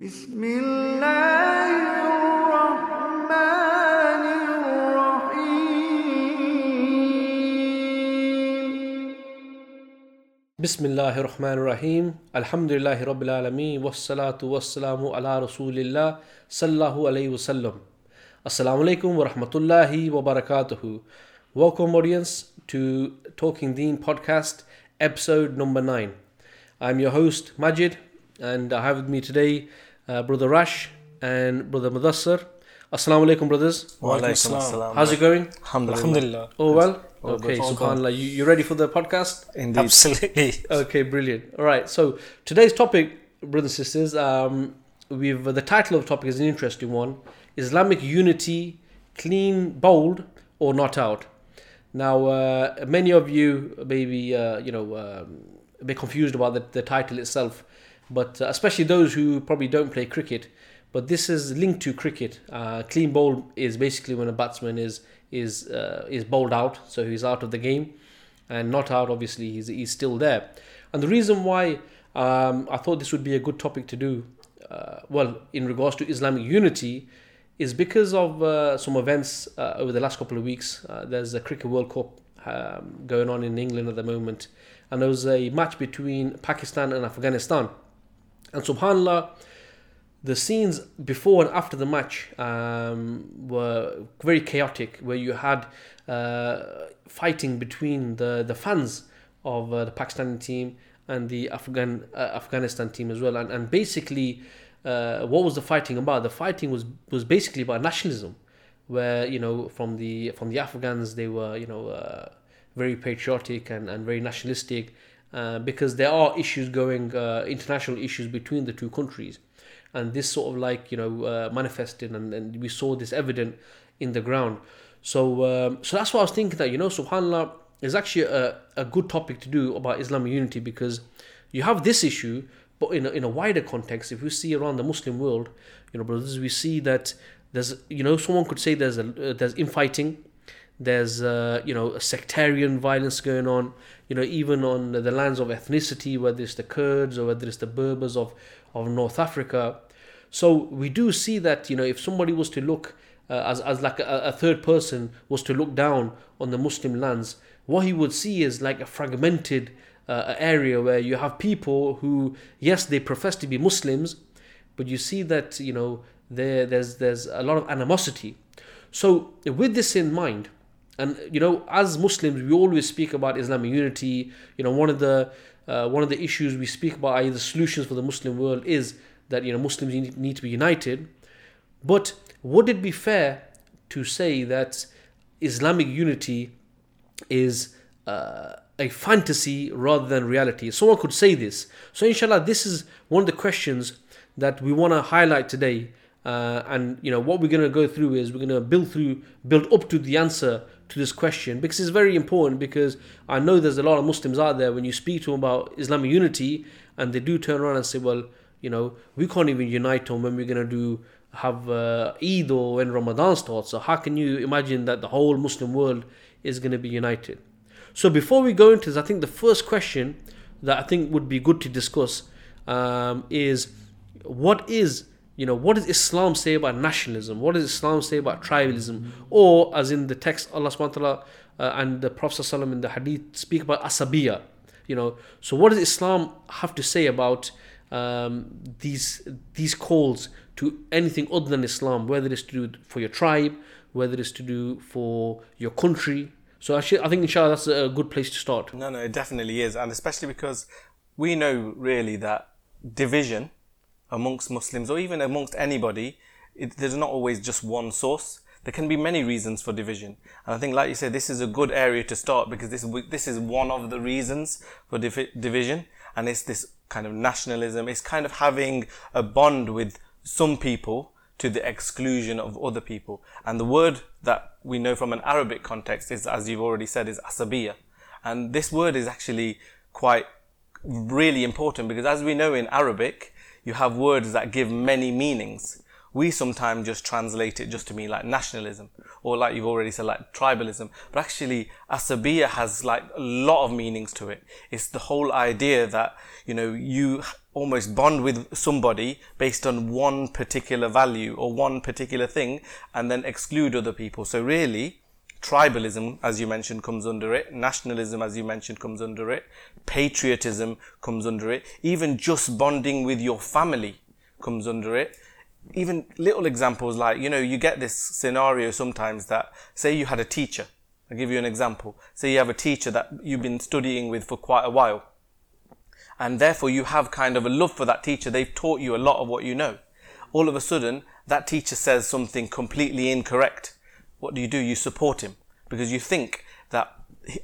بسم الله الرحمن الرحيم بسم الله الرحمن الرحيم الحمد لله رب العالمين والصلاة والسلام على رسول الله صلى الله عليه وسلم Assalamu alaikum wa rahmatullahi wa barakatuhu. Welcome, audience, to Talking Deen podcast, episode number nine. I'm your host, Majid, and I have with me today uh, Brother Rash and Brother Mudassar. Assalamu alaikum, brothers. Walaikum assalam. assalam. How's it going? Alhamdulillah. Oh, well? All Okay, good. subhanAllah. You, you ready for the podcast? Indeed. Absolutely. Okay, brilliant. All right. So today's topic, brothers and sisters, um, we've the title of the topic is an interesting one: Islamic unity, clean, bowled, or not out. Now, uh, many of you maybe uh, you know um, a bit confused about the, the title itself, but uh, especially those who probably don't play cricket. But this is linked to cricket. Uh, clean bowl is basically when a batsman is is uh, is bowled out, so he's out of the game and not out. Obviously, he's he's still there. And the reason why um, I thought this would be a good topic to do, uh, well, in regards to Islamic unity, is because of uh, some events uh, over the last couple of weeks. There's a cricket World Cup um, going on in England at the moment, and there was a match between Pakistan and Afghanistan. And Subhanallah, the scenes before and after the match um, were very chaotic, where you had uh, fighting between the, the fans of uh, the Pakistani team and the Afghan uh, Afghanistan team as well, and and basically, uh, what was the fighting about? The fighting was was basically about nationalism, where you know from the from the Afghans they were you know uh, very patriotic and, and very nationalistic, uh, because there are issues going uh, international issues between the two countries. And this sort of like you know uh, manifested and, and we saw this evident in the ground. So um, so that's what i was thinking that you know subhanallah is actually a, a good topic to do about islamic unity because you have this issue but in a, in a wider context if we see around the muslim world you know brothers we see that there's you know someone could say there's a uh, there's infighting there's uh, you know sectarian violence going on you know even on the lands of ethnicity whether it's the kurds or whether it's the berbers of of north africa. So we do see that you know if somebody was to look uh, as, as like a, a third person was to look down on the muslim lands what he would see is like a fragmented uh, area where you have people who yes they profess to be muslims but you see that you know there there's there's a lot of animosity. So with this in mind and you know as muslims we always speak about islamic unity. You know one of the uh, one of the issues we speak about i.e. the solutions for the muslim world is that you know muslims need, to be united. But would it be fair to say that islamic unity is uh, a fantasy rather than reality? Someone could say this. So inshallah this is one of the questions that we want to highlight today. Uh, and you know what we're going to go through is we're going to build through build up to the answer to this question because it's very important because i know there's a lot of muslims out there when you speak to them about islamic unity and they do turn around and say well you know we can't even unite on when we're going to do have uh, eid or when ramadan starts so how can you imagine that the whole muslim world is going to be united? So before we go into this i think the first question that i think would be good to discuss um, is what is you know what does islam say about nationalism? What does islam say about tribalism? Or as in the text allah subhanahu wa ta'ala uh, and the prophet sallallahu in the hadith speak about asabiya you know. So what does islam have to say about um, these these calls to anything other than islam? Whether it's to do for your tribe whether it's to do for your country. So actually i think inshallah that's a good place to start. No, no, it definitely is. And especially because we know really that division amongst Muslims or even amongst anybody, it, there's not always just one source. There can be many reasons for division. And I think, like you said, this is a good area to start because this, this is one of the reasons for divi- division. And it's this kind of nationalism. It's kind of having a bond with some people to the exclusion of other people. And the word that we know from an Arabic context is, as you've already said, is asabiya. And this word is actually quite really important because as we know in Arabic, you have words that give many meanings. we sometimes just translate it just to mean like nationalism or like you've already said like tribalism. But actually asabiya has like a lot of meanings to it. It's the whole idea that you know you almost bond with somebody based on one particular value or one particular thing and then exclude other people. So really tribalism as you mentioned comes under it. Nationalism as you mentioned comes under it. Patriotism comes under it. Even just bonding with your family comes under it. Even little examples like you know you get this scenario sometimes that say you had a teacher. I'll give you an example. Say you have a teacher that you've been studying with for quite a while and therefore you have kind of a love for that teacher. They've taught you a lot of what you know. All of a sudden that teacher says something completely incorrect what do you do? You support him. Because you think that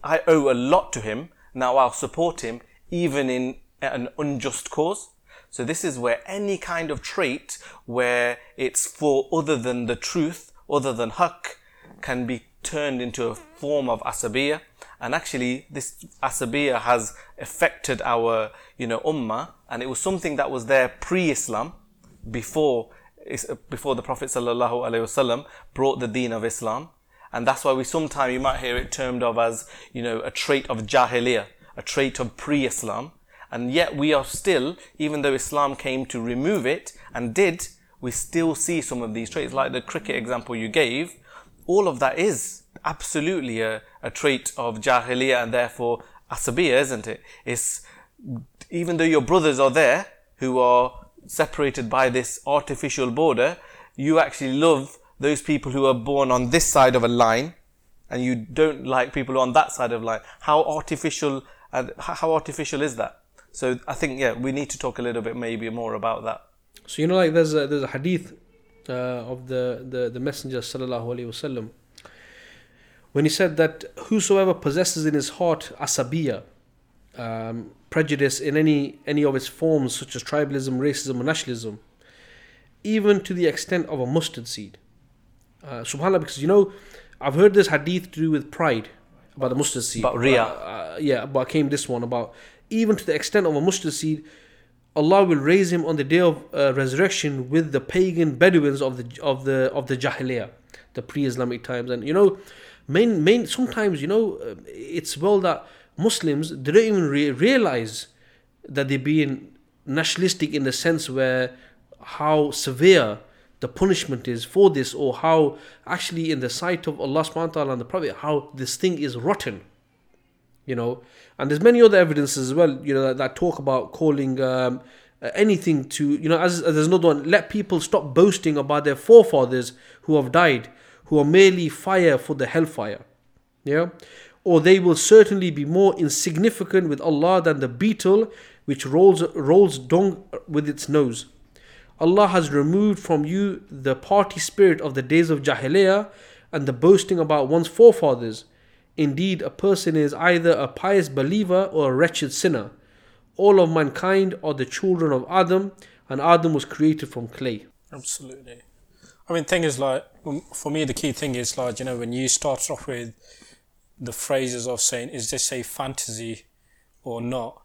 i owe a lot to him now i'll support him even in an unjust cause. So this is where any kind of trait where it's for other than the truth, other than haqq, can be turned into a form of asabiya. And actually, this asabiya has affected our, you know, ummah, and it was something that was there pre-Islam, before Uh, before the Prophet wasallam brought the Deen of Islam. And that's why we sometimes you might hear it termed of as, you know, a trait of jahiliyyah, a trait of pre-Islam. And yet we are still, even though Islam came to remove it and did, we still see some of these traits. Like the cricket example you gave, all of that is absolutely a, a trait of Jahiliyyah and therefore asabiyyah, isn't it? It's even though your brothers are there who are separated by this artificial border, you actually love those people who are born on this side of a line and you don't like people on that side of line. How artificial how artificial is that? So I think yeah, we need to talk a little bit maybe more about that. So you know, like there's a, there's a hadith uh, of the, the the Messenger sallallahu alaihi wasallam when he said that whosoever possesses in his heart asabiya, um, prejudice in any any of its forms such as tribalism, racism, or nationalism, even to the extent of a mustard seed. Uh, Subhanallah, because you know, I've heard this hadith to do with pride about the mustard seed. About Riyah. Uh, yeah, but I came this one about even to the extent of a mustard seed, Allah will raise him on the day of uh, resurrection with the pagan Bedouins of the of the of the Jahiliyyah, the pre-Islamic times. And you know, main main sometimes you know uh, it's well that Muslims they don't even re- realize that they're being nationalistic in the sense where how severe the punishment is for this or how actually in the sight of Allah subhanahu wa ta'ala and the Prophet how this thing is rotten you know? And there's many other evidences as well you know that, that talk about calling um, anything to you know as, as there's another one let people stop boasting about their forefathers who have died who are merely fire for the hellfire yeah or they will certainly be more insignificant with Allah than the beetle which rolls rolls dung with its nose Allah has removed from you the party spirit of the days of Jahiliyyah and the boasting about one's forefathers Indeed, a person is either a pious believer or a wretched sinner. All of mankind are the children of Adam, and Adam was created from clay. Absolutely. I mean, thing is like for me, the key thing is like you know when you start off with the phrases of saying, "Is this a fantasy or not?"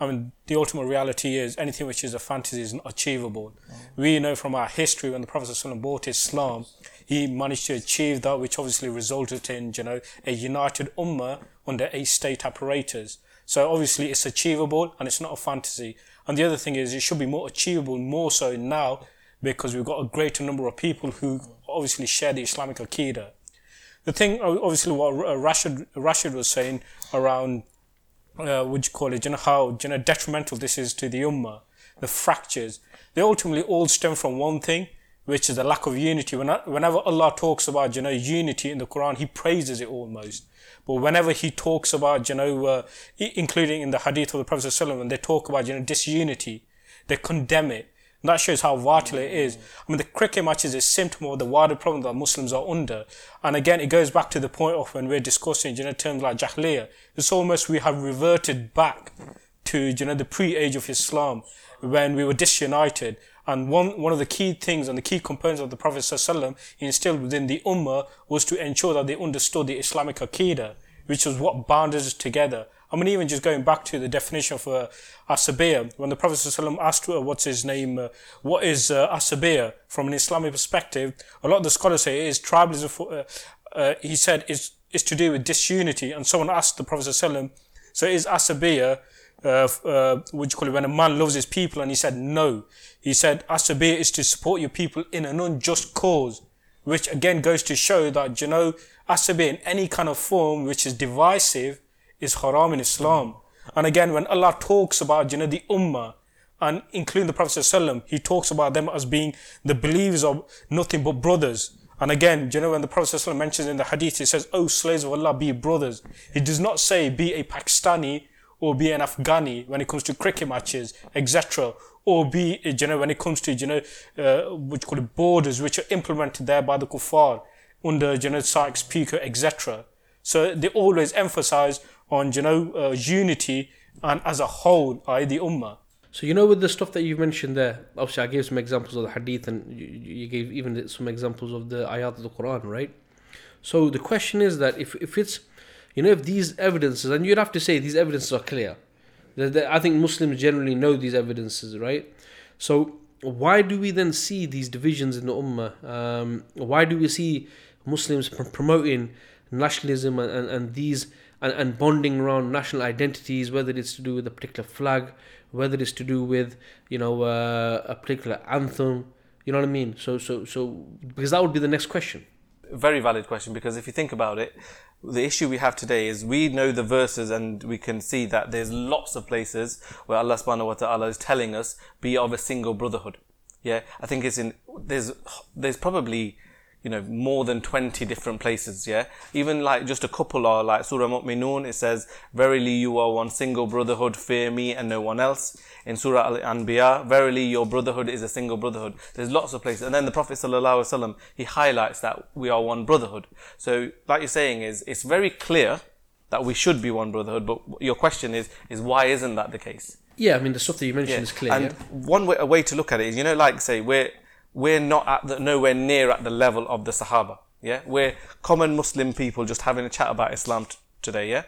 I mean, the ultimate reality is anything which is a fantasy is not achievable. Mm. We know from our history when the Prophet ﷺ brought Islam, he managed to achieve that, which obviously resulted in, you know, a united ummah under a state apparatus. So obviously it's achievable and it's not a fantasy. And the other thing is it should be more achievable, more so now, because we've got a greater number of people who obviously share the Islamic Aqidah. The thing, obviously, what Rashid, Rashid was saying around, uh, what you call it, you know, how, you know, detrimental this is to the Ummah, the fractures, they ultimately all stem from one thing, which is the lack of unity. Whenever Allah talks about, you know, unity in the Quran, He praises it almost. But whenever He talks about, you know, uh, including in the Hadith of the Prophet when they talk about, you know, disunity, they condemn it. And that shows how vital it is. I mean, the cricket match is a symptom of the wider problem that Muslims are under. And again, it goes back to the point of when we're discussing, you know, terms like Jahiliyyah. It's almost we have reverted back to, you know, the pre-age of Islam when we were disunited and one, one of the key things and the key components of the Prophet ﷺ instilled within the Ummah was to ensure that they understood the Islamic Aqidah, which was what bound us together. I mean, even just going back to the definition of uh, asabiya, when the Prophet ﷺ asked, what's his name, uh, what is uh, asabiya from an Islamic perspective, a lot of the scholars say it is tribalism. For, uh, uh, he said is to do with disunity, and someone asked the Prophet ﷺ, so is asabiya, uh, uh, what you call it, when a man loves his people, and he said no. He said asabiya is to support your people in an unjust cause, which again goes to show that you know asabiya in any kind of form which is divisive is haram in Islam. And again, when Allah talks about, you know, the ummah, and including the Prophet ﷺ, he talks about them as being the believers of nothing but brothers. And again, you know, when the Prophet ﷺ mentions in the hadith, he says, Oh, slaves of Allah, be brothers. He does not say be a Pakistani or be an Afghani when it comes to cricket matches, etc. Or be, you know, when it comes to, you know, uh, what you call it, borders which are implemented there by the kuffar under, you know, Sykes-Picot, etc. So they always emphasize on you know uh, unity and as a whole, i.e. the ummah. So you know, with the stuff that you've mentioned there, obviously I gave some examples of the hadith, and you, you gave even some examples of the ayat of the Quran, right? So the question is that if if it's, you know, if these evidences, and you'd have to say these evidences are clear, I think Muslims generally know these evidences, right? So why do we then see these divisions in the ummah? Um, why do we see Muslims pr- promoting nationalism and, and, and these and, and bonding around national identities, whether it's to do with a particular flag, whether it's to do with you know uh, a particular anthem. You know what I mean? So so so because that would be the next question. Very valid question because if you think about it, the issue we have today is we know the verses and we can see that there's lots of places where Allah subhanahu wa ta'ala is telling us be of a single brotherhood. Yeah, I think it's in there's there's probably you know, more than 20 different places, yeah? Even like just a couple are like Surah Mu'minun, it says, Verily you are one single brotherhood, fear me and no one else. In Surah Al-Anbiya, verily your brotherhood is a single brotherhood. There's lots of places. And then the Prophet ﷺ, he highlights that we are one brotherhood. So, like you're saying is, it's very clear that we should be one brotherhood, but your question is, is why isn't that the case? Yeah, I mean, the stuff that you mentioned Yeah. is clear. And yeah? one way, a way to look at it is, you know, like say we're we're not at the, nowhere near at the level of the Sahaba. Yeah, we're common Muslim people just having a chat about Islam t- today. Yeah,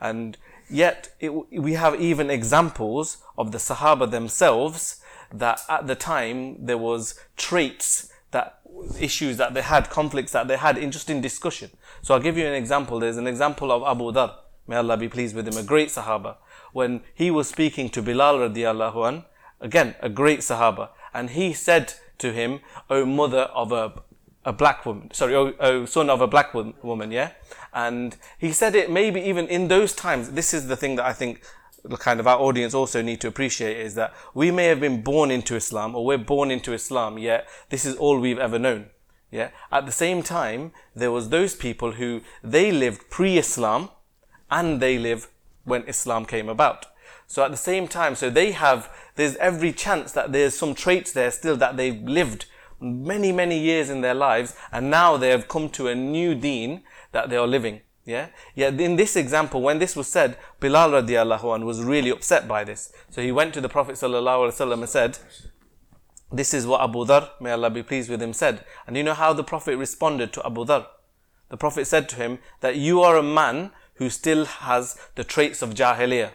and yet it, we have even examples of the Sahaba themselves that at the time there was traits that issues that they had, conflicts that they had in just in discussion. So I'll give you an example. There's an example of Abu Dhar. May Allah be pleased with him, a great Sahaba. When he was speaking to Bilal radiallahu an, again, a great Sahaba, and he said to him, O mother of a, a black woman, sorry, o, o son of a black wo- woman, yeah? And he said it maybe even in those times, this is the thing that I think kind of our audience also need to appreciate is that we may have been born into Islam or we're born into Islam, yet this is all we've ever known. Yeah. At the same time, there was those people who they lived pre-Islam and they live when Islam came about. So at the same time, so they have, there's every chance that there's some traits there still that they've lived many, many years in their lives and now they have come to a new deen that they are living. Yeah? Yet in this example, when this was said, Bilal radiallahu anh was really upset by this. So he went to the Prophet sallallahu alaihi wasallam and said, this is what Abu Dhar, may Allah be pleased with him, said. And you know how the Prophet responded to Abu Dhar? The Prophet said to him that you are a man who still has the traits of Jahiliyyah.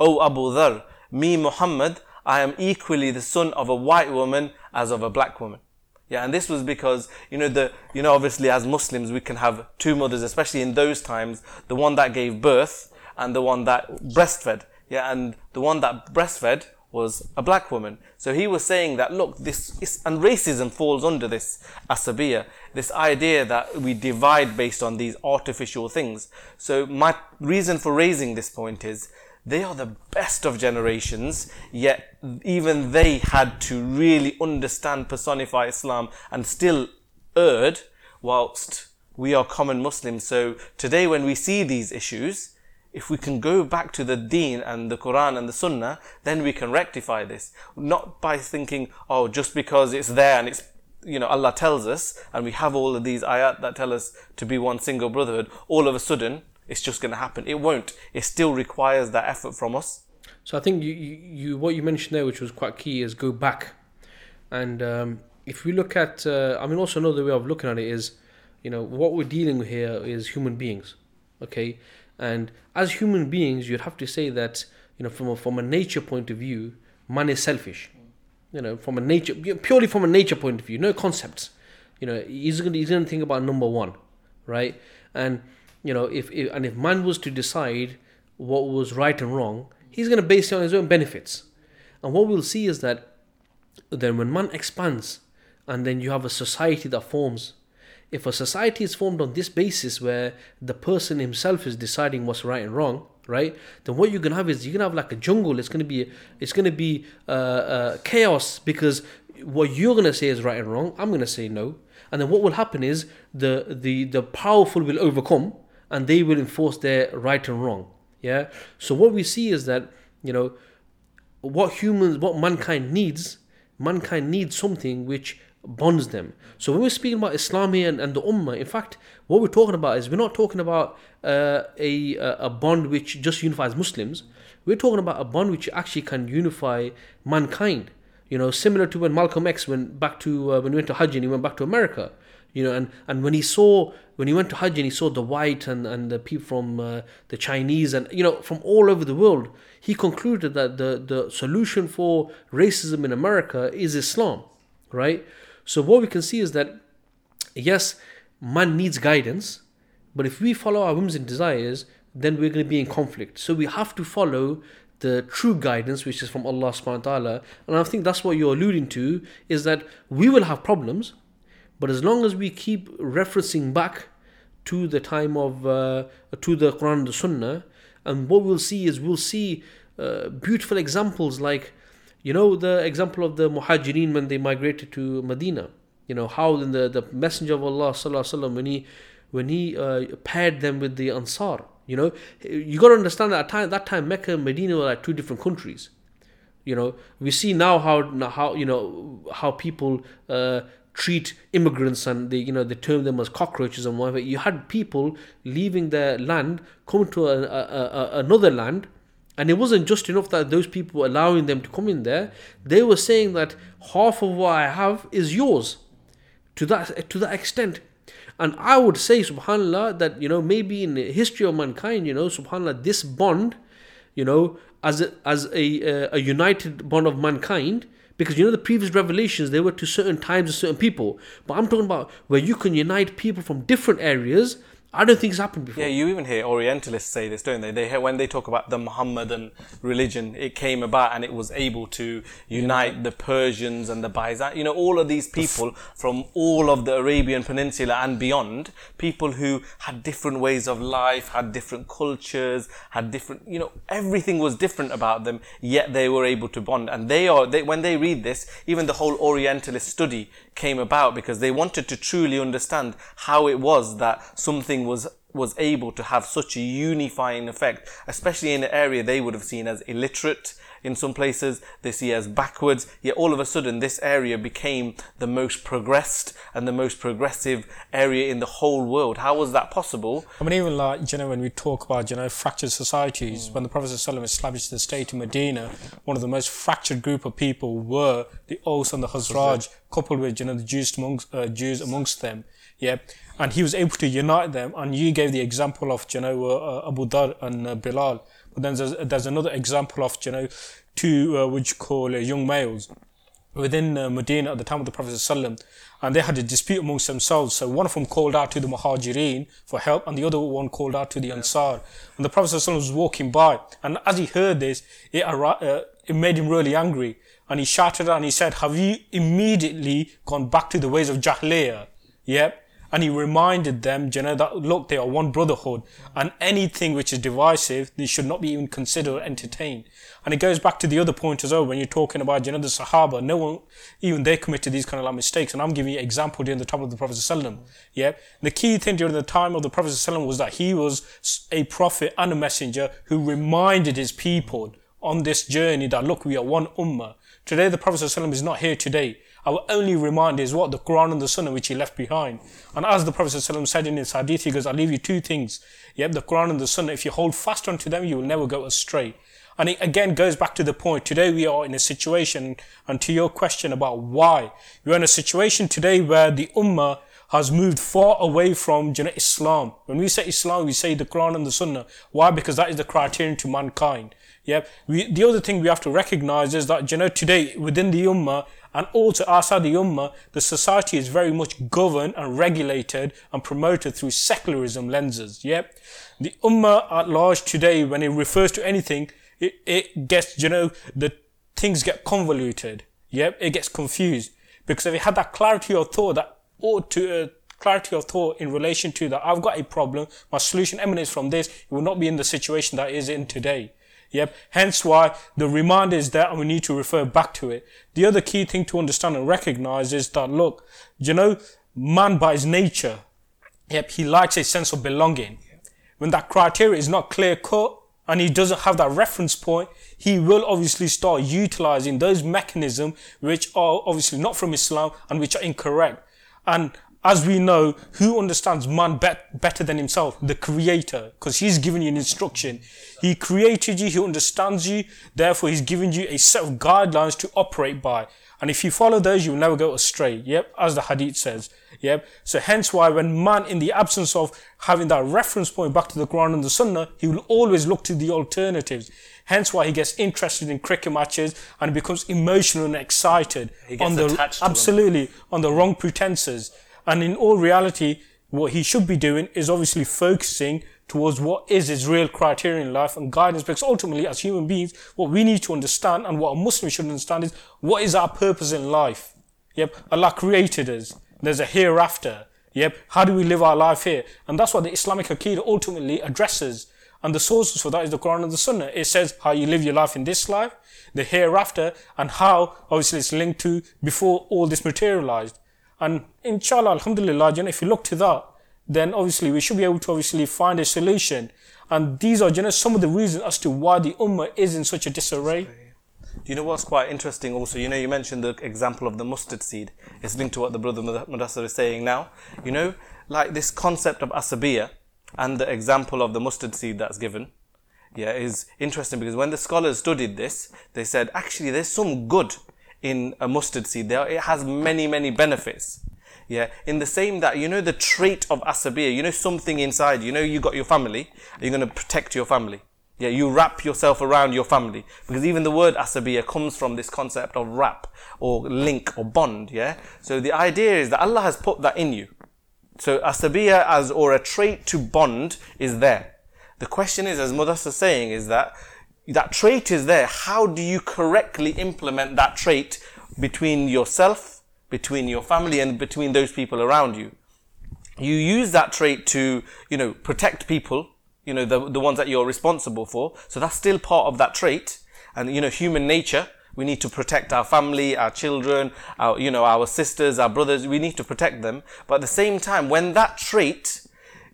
O Abu Dhar, me Muhammad, I am equally the son of a white woman as of a black woman. Yeah, and this was because, you know, the, you know, obviously as Muslims we can have two mothers, especially in those times, the one that gave birth and the one that breastfed. Yeah, and the one that breastfed was a black woman. So he was saying that, look, this is, and racism falls under this asabiya, this idea that we divide based on these artificial things. So my reason for raising this point is they are the best of generations, yet even they had to really understand, personify Islam and still erred whilst we are common Muslims. So today when we see these issues, if we can go back to the deen and the Quran and the Sunnah, then we can rectify this. Not by thinking, oh, just because it's there and it's, you know, Allah tells us, and we have all of these ayat that tell us to be one single brotherhood, all of a sudden, it's just going to happen. It won't. It still requires that effort from us. So I think you, you, you what you mentioned there, which was quite key, is go back, and um, if we look at, uh, I mean, also another way of looking at it is, you know, what we're dealing with here is human beings, okay, And as human beings, you'd have to say that you know from a, from a nature point of view, man is selfish. You know, from a nature purely from a nature point of view, no concepts. You know, he's gonna he's gonna think about number one, right? And you know, if, if and if man was to decide what was right and wrong, he's gonna base it on his own benefits. And what we'll see is that then when man expands and then you have a society that forms if a society is formed on this basis where the person himself is deciding what's right and wrong right then what you're gonna have is you're gonna have like a jungle. It's gonna be it's gonna be uh, uh, chaos because what you're gonna say is right and wrong i'm gonna say no. And then what will happen is the the the powerful will overcome and they will enforce their right and wrong yeah so what we see is that you know what humans what mankind needs mankind needs something which bonds them. So when we're speaking about Islami and, and the Ummah, in fact, what we're talking about is we're not talking about uh, a a bond which just unifies Muslims. We're talking about a bond which actually can unify mankind. You know, similar to when Malcolm X went back to uh, when he went to Hajj and he went back to America. You know, and, and when he saw when he went to Hajj and he saw the white and, and the people from uh, the Chinese and you know from all over the world, he concluded that the, the solution for racism in America is Islam, right? So what we can see is that yes, man needs guidance, but if we follow our whims and desires, then we're going to be in conflict. So we have to follow the true guidance, which is from Allah subhanahu wa ta'ala. And I think that's what you're alluding to, is that we will have problems, but as long as we keep referencing back to the time of, uh, to the Quran and the Sunnah, and what we'll see is we'll see uh, beautiful examples like you know the example of the Muhajirin when they migrated to Medina. You know how in the, the Messenger of Allah sallallahu when he when he uh, paired them with the Ansar. You know you got to understand that at time that time Mecca and Medina were like two different countries. You know we see now how how you know how people uh, treat immigrants and they you know they term them as cockroaches and whatever. You had people leaving their land, coming to a, a, a, another land and it wasn't just enough that those people were allowing them to come in there. They were saying that half of what I have is yours. To that to that extent. And I would say, subhanAllah, that you know, maybe in the history of mankind, you know, subhanAllah, this bond, you know, as a, as a, a united bond of mankind, because you know the previous revelations they were to certain times and certain people. But I'm talking about where you can unite people from different areas I don't think it's happened before. Yeah, you even hear Orientalists say this, don't they? They hear, when they talk about the Muhammadan religion, it came about and it was able to unite the Persians and the Byzantine. You know, all of these people from all of the Arabian Peninsula and beyond, people who had different ways of life, had different cultures, had different, you know, everything was different about them. Yet they were able to bond, and they are. They, when they read this, even the whole Orientalist study came about because they wanted to truly understand how it was that something was was able to have such a unifying effect, especially in an area they would have seen as illiterate in some places, they see as backwards, yet all of a sudden this area became the most progressed and the most progressive area in the whole world. How was that possible? I mean, even like, you know, when we talk about, you know, fractured societies, mm. when the Prophet ﷺ established the state in Medina, one of the most fractured group of people were the Aus and the Khazraj, coupled with, you know, the Jews amongst, uh, Jews amongst them. Yeah and he was able to unite them. And you gave the example of you know uh, Abu Dhar and uh, Bilal, but then there's, there's another example of you know two uh, which you call uh, young males within uh, Medina at the time of the Prophet ﷺ, and they had a dispute amongst themselves. So one of them called out to the Muhajirin for help, and the other one called out to the Ansar. And the Prophet ﷺ was walking by, and as he heard this, it, uh, it made him really angry. And he shouted out and he said, Have you immediately gone back to the ways of Jahiliyyah? Yep and he reminded them, you know, that look, they are one brotherhood, and anything which is divisive, they should not be even considered or entertained. And it goes back to the other point as well, when you're talking about, you know, the Sahaba, no one, even they committed these kind of like mistakes, and I'm giving you an example during the time of the Prophet Sallam. yeah. The key thing during the time of the Prophet Sallam was that he was a prophet and a messenger who reminded his people on this journey that look, we are one ummah. Today the Prophet Sallam is not here today. Our only reminder is what? The Quran and the Sunnah which he left behind. And as the Prophet ﷺ said in his hadith, he goes, I'll leave you two things. Yep, the Quran and the Sunnah. If you hold fast onto them, you will never go astray. And it again goes back to the point. Today we are in a situation, and to your question about why, we are in a situation today where the Ummah has moved far away from you know, Islam. When we say Islam, we say the Quran and the Sunnah. Why? Because that is the criterion to mankind. Yep. We, the other thing we have to recognize is that you know today within the Ummah and also outside the Ummah, the society is very much governed and regulated and promoted through secularism lenses. Yep. The Ummah at large today, when it refers to anything, it, it gets you know the things get convoluted. Yep. It gets confused because if it had that clarity of thought that ought to uh, clarity of thought in relation to that I've got a problem, my solution emanates from this, it will not be in the situation that is in today. Yep. Hence why the reminder is there and we need to refer back to it. The other key thing to understand and recognize is that look, you know, man by his nature, yep, he likes a sense of belonging. When that criteria is not clear cut and he doesn't have that reference point, he will obviously start utilizing those mechanisms which are obviously not from Islam and which are incorrect. And as we know, who understands man bet- better than himself? The creator, because he's given you an instruction. He created you, he understands you, therefore he's given you a set of guidelines to operate by. And if you follow those, you'll never go astray. Yep, as the hadith says. Yep. So hence why when man, in the absence of having that reference point back to the Quran and the Sunnah, he will always look to the alternatives. Hence why he gets interested in cricket matches and becomes emotional and excited He gets on the attached to them. absolutely on the wrong pretenses. And in all reality, what he should be doing is obviously focusing towards what is his real criteria in life and guidance. Because ultimately, as human beings, what we need to understand and what a Muslim should understand is what is our purpose in life. Yep, Allah created us. There's a hereafter. Yep, how do we live our life here? And that's what the Islamic Aqidah ultimately addresses. And the sources for that is the Quran and the Sunnah. It says how you live your life in this life, the hereafter, and how obviously it's linked to before all this materialized. And inshallah, alhamdulillah, you know, if you look to that, then obviously we should be able to obviously find a solution. And these are, you know, some of the reasons as to why the ummah is in such a disarray. Do you know what's quite interesting also? You know, you mentioned the example of the mustard seed. It's linked to what the brother Mud- Mudassar is saying now. You know, like this concept of asabiya and the example of the mustard seed that's given, yeah, is interesting because when the scholars studied this, they said actually there's some good in a mustard seed. There, it has many, many benefits. Yeah, in the same that you know the trait of asabiya, you know something inside. You know you got your family. You're going to protect your family. Yeah, you wrap yourself around your family because even the word asabiya comes from this concept of wrap or link or bond. Yeah, so the idea is that Allah has put that in you. So asabiya as or a trait to bond is there. The question is, as Mudassar is saying, is that that trait is there. How do you correctly implement that trait between yourself, between your family, and between those people around you? You use that trait to, you know, protect people, you know, the, the ones that you're responsible for. So that's still part of that trait. And, you know, human nature, we need to protect our family, our children, our, you know, our sisters, our brothers. We need to protect them. But at the same time, when that trait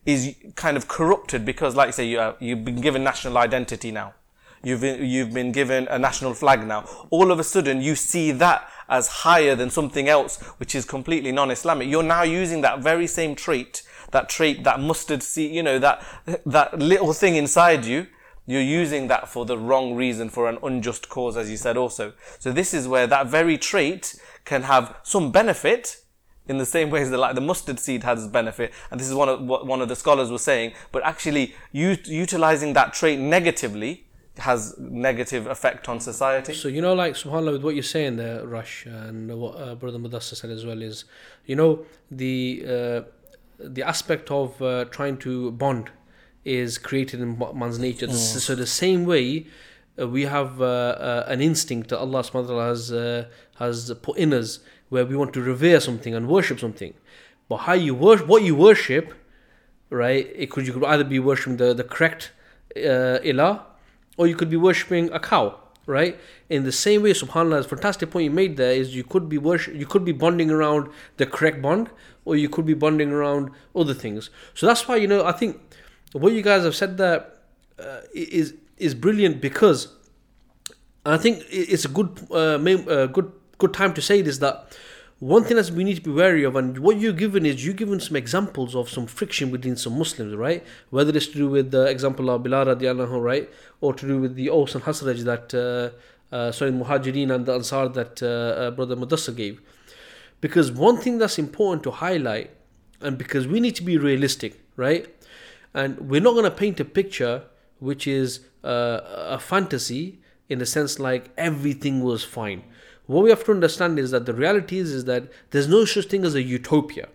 is kind of corrupted because, like I say, you you've been given national identity now. You've been, you've been given a national flag now. All of a sudden, you see that as higher than something else, which is completely non-Islamic. You're now using that very same trait, that trait, that mustard seed, you know, that, that little thing inside you. You're using that for the wrong reason, for an unjust cause, as you said also. So this is where that very trait can have some benefit, in the same way as the, like the mustard seed has benefit, and this is one of what one of the scholars was saying. But actually, ut- utilizing that trait negatively has negative effect on society. So you know, like Subhanallah, with what you're saying there, Rush, and what uh, Brother Mudassar said as well is, you know, the uh, the aspect of uh, trying to bond is created in man's nature. This- So the same way. Uh, we have uh, uh, an instinct that Allah subhanahu wa ta'ala has, uh, has put in us where we want to revere something and worship something. But how you worship, what you worship, right? It could you could either be worshiping the the correct uh, ilah, or you could be worshiping a cow, right? In the same way, Subhanallah, fantastic point you made there is you could be worship, you could be bonding around the correct bond, or you could be bonding around other things. So that's why you know I think what you guys have said there uh, is is brilliant because I think it's a good uh, uh, good good time to say this that one thing that we need to be wary of, and what you're given is you're given some examples of some friction between some Muslims, right? Whether it's to do with the example of Bilal radiallahu right, or to do with the Aus and Khazraj that, uh, uh, sorry, Muhajirin and the Ansar that uh, uh, Brother Mudassar gave. Because one thing that's important to highlight and because we need to be realistic, right? And we're not going to paint a picture which is uh, a fantasy in the sense like everything was fine. What we have to understand is that the reality is, is that there's no such thing as a utopia,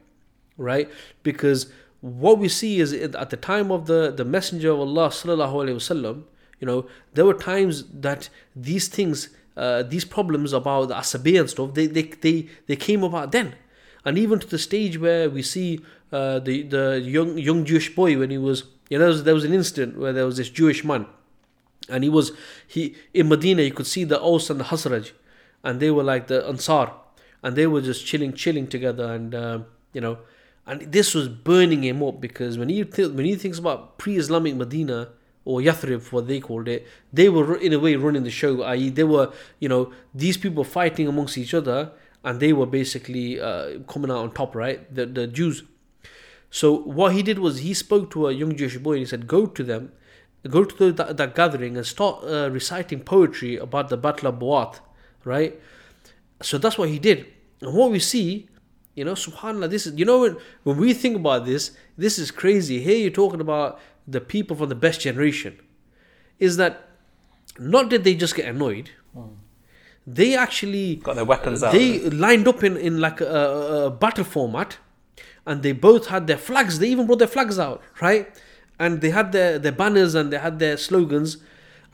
right? Because what we see is at the time of the, the Messenger of Allah sallallahu alaihi wasallam, you know, there were times that these things, uh, these problems about the asabi and stuff, they, they, they, they came about then. And even to the stage where we see uh, the, the young, young Jewish boy when he was, you know, there was, there was an incident where there was this Jewish man and he was, he in Medina, you could see the Aus and the Khazraj and they were like the Ansar and they were just chilling, chilling together and, uh, you know, and this was burning him up because when he th- when he thinks about pre-Islamic Medina or Yathrib, what they called it, they were in a way running the show. I.e., they were you know these people fighting amongst each other, and they were basically uh, coming out on top, right? The the Jews. So what he did was he spoke to a young Jewish boy and he said, "Go to them, go to the, that, that gathering and start uh, reciting poetry about the Battle of Bu'ath, right?" So that's what he did, and what we see you know, subhanAllah, this is, you know, when, when we think about this, this is crazy. Here you're talking about the people from the best generation. Is that not did they just get annoyed, hmm. they actually Got their weapons out. they lined up in, in like a, a, a battle format and they both had their flags. They even brought their flags out, right? And they had their, their banners and they had their slogans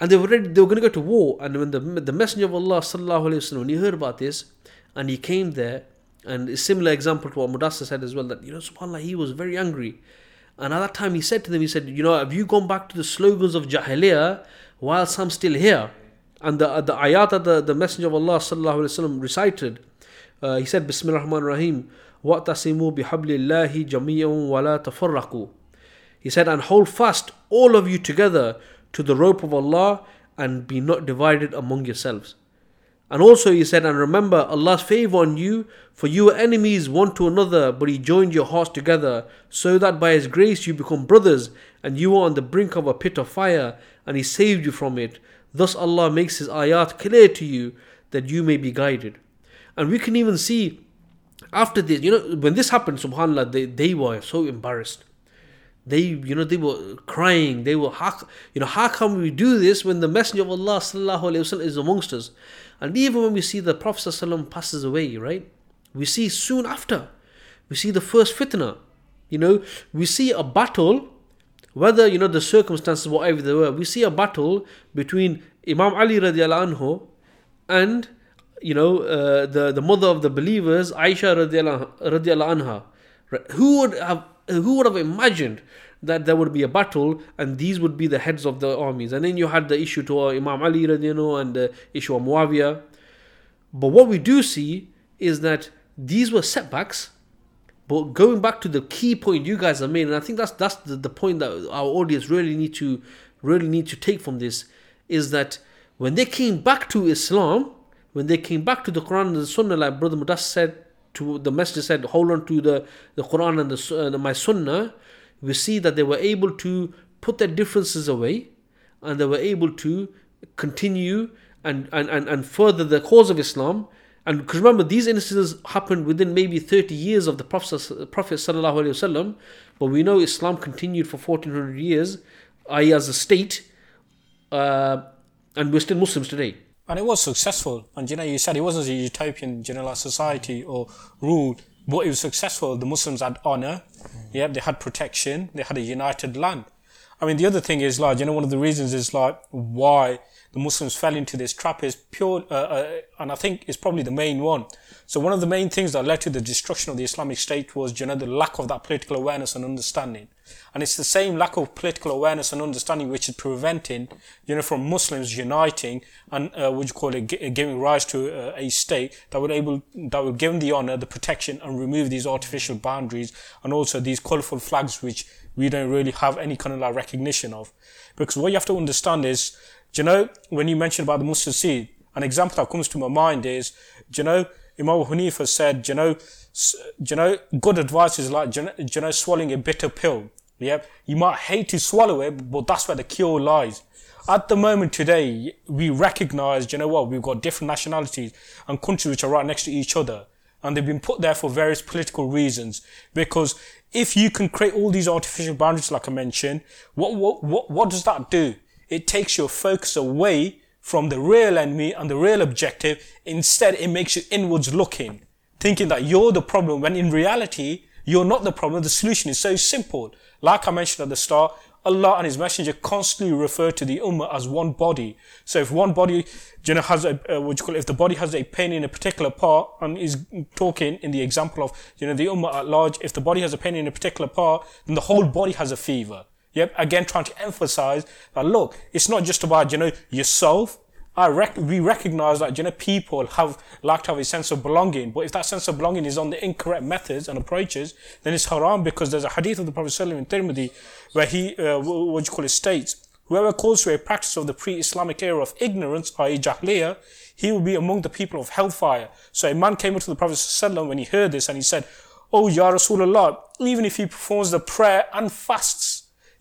and they were ready, they were going to go to war. And when the, the Messenger of Allah, sallallahu alayhi wasallam, when he heard about this and he came there, and a similar example to what Mudassir said as well, that, you know, subhanAllah, he was very angry. And at that time, he said to them, he said, you know, have you gone back to the slogans of Jahiliyyah whilst I'm still here? And the, the ayat that the, the Messenger of Allah sallallahu alaihi wasallam recited, uh, he said, Bismillah ar-Rahman ar-Rahim, وَأْتَصِمُوا بِحَبْلِ اللَّهِ جَمِيعًا وَلَا تَفَرَّقُوا He said, and hold fast, all of you together, to the rope of Allah, and be not divided among yourselves. And also he said, and remember Allah's favor on you, for you were enemies one to another, but He joined your hearts together, so that by His grace you become brothers, and you are on the brink of a pit of fire, and He saved you from it. Thus Allah makes His ayat clear to you, that you may be guided. And we can even see after this, you know, when this happened, subhanAllah, they, they were so embarrassed. They, you know, they were crying. They were, how, you know, how come we do this when the Messenger of Allah wasallam is amongst us? And even when we see the Prophet sallallahu passes away, right? We see soon after, we see the first fitna. You know, we see a battle, whether you know the circumstances, whatever they were. We see a battle between Imam Ali radiallahu anhu and you know uh, the the mother of the believers, Aisha radiallahu anha. Right? Who would have who would have imagined that there would be a battle and these would be the heads of the armies? And then you had the issue to uh, Imam Ali radiallahu and the issue of Muawiyah. But what we do see is that these were setbacks. But going back to the key point you guys have made, and I think that's that's the, the point that our audience really need to really need to take from this, is that when they came back to Islam, when they came back to the Quran and the Sunnah, like Brother Mudas said to the Messenger said, hold on to the, the Quran and the, uh, my Sunnah, we see that they were able to put their differences away and they were able to continue and, and, and, and further the cause of Islam. And because remember, these incidents happened within maybe 30 years of the Prophet, Prophet Wasallam, but we know Islam continued for 1400 years, i.e., as a state, uh, and we're still Muslims today. And it was successful. And you know, you said it wasn't a utopian, you know, like society or rule, but it was successful. The Muslims had honor, mm. yeah, they had protection, they had a united land. I mean, the other thing is like, you know, one of the reasons is like why the Muslims fell into this trap is pure, uh, uh, and I think is probably the main one. So one of the main things that led to the destruction of the Islamic State was, you know, the lack of that political awareness and understanding. And it's the same lack of political awareness and understanding which is preventing, you know, from Muslims uniting and, uh, what you call it, g- giving rise to uh, a state that would able, that would give them the honor, the protection and remove these artificial boundaries and also these colorful flags which we don't really have any kind of like recognition of. Because what you have to understand is, do you know, when you mentioned about the mustard seed, an example that comes to my mind is, do you know, Imam Hanifa said, do you know, do you know, good advice is like, do you know, swallowing a bitter pill. Yep. You might hate to swallow it, but that's where the cure lies. At the moment today, we recognize, you know what, we've got different nationalities and countries which are right next to each other. and they've been put there for various political reasons. Because if you can create all these artificial boundaries, like I mentioned, what, what, what, what does that do? It takes your focus away from the real enemy and the real objective. Instead, it makes you inwards looking, thinking that you're the problem when in reality, you're not the problem. The solution is so simple. Like I mentioned at the start, Allah and His Messenger constantly refer to the Ummah as one body. So if one body, you know, has a, uh, what you call it, if the body has a pain in a particular part, and is talking in the example of, you know, the Ummah at large, if the body has a pain in a particular part, then the whole body has a fever. Yep. Again, trying to emphasize that look, it's not just about, you know, yourself, I rec- we recognize that you know people have like to have a sense of belonging, but if that sense of belonging is on the incorrect methods and approaches, then it's haram because there's a hadith of the Prophet ﷺ in Tirmidhi where he uh, what you call it states, whoever calls to a practice of the pre-Islamic era of ignorance, i.e. jahiliyyah, he will be among the people of hellfire. So a man came up to the Prophet ﷺ when he heard this and he said, "Oh Ya Rasulullah, even if he performs the prayer and fasts."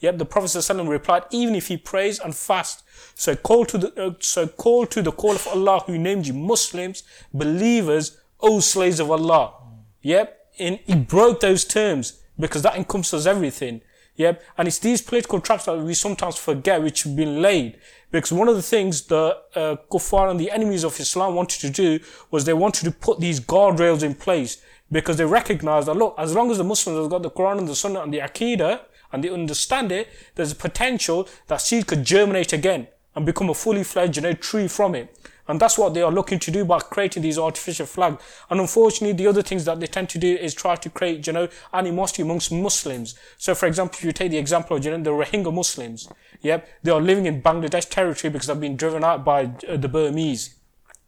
Yet the Prophet ﷺ replied, even if he prays and fasts, so call to the, uh, so call to the call of Allah who named you Muslims, believers, O slaves of Allah. Yep. And he broke those terms because that encompasses everything. Yep. And it's these political traps that we sometimes forget which have been laid. Because one of the things the uh, kuffar and the enemies of Islam wanted to do was they wanted to put these guardrails in place because they recognized that look, as long as the Muslims have got the Quran and the Sunnah and the Aqidah and they understand it, there's a potential that seed could germinate again and become a fully fledged, you know, tree from it. And that's what they are looking to do by creating these artificial flags. And unfortunately, the other things that they tend to do is try to create, you know, animosity amongst Muslims. So, for example, if you take the example of, you know, the Rohingya Muslims, yep, they are living in Bangladesh territory because they've been driven out by uh, the Burmese,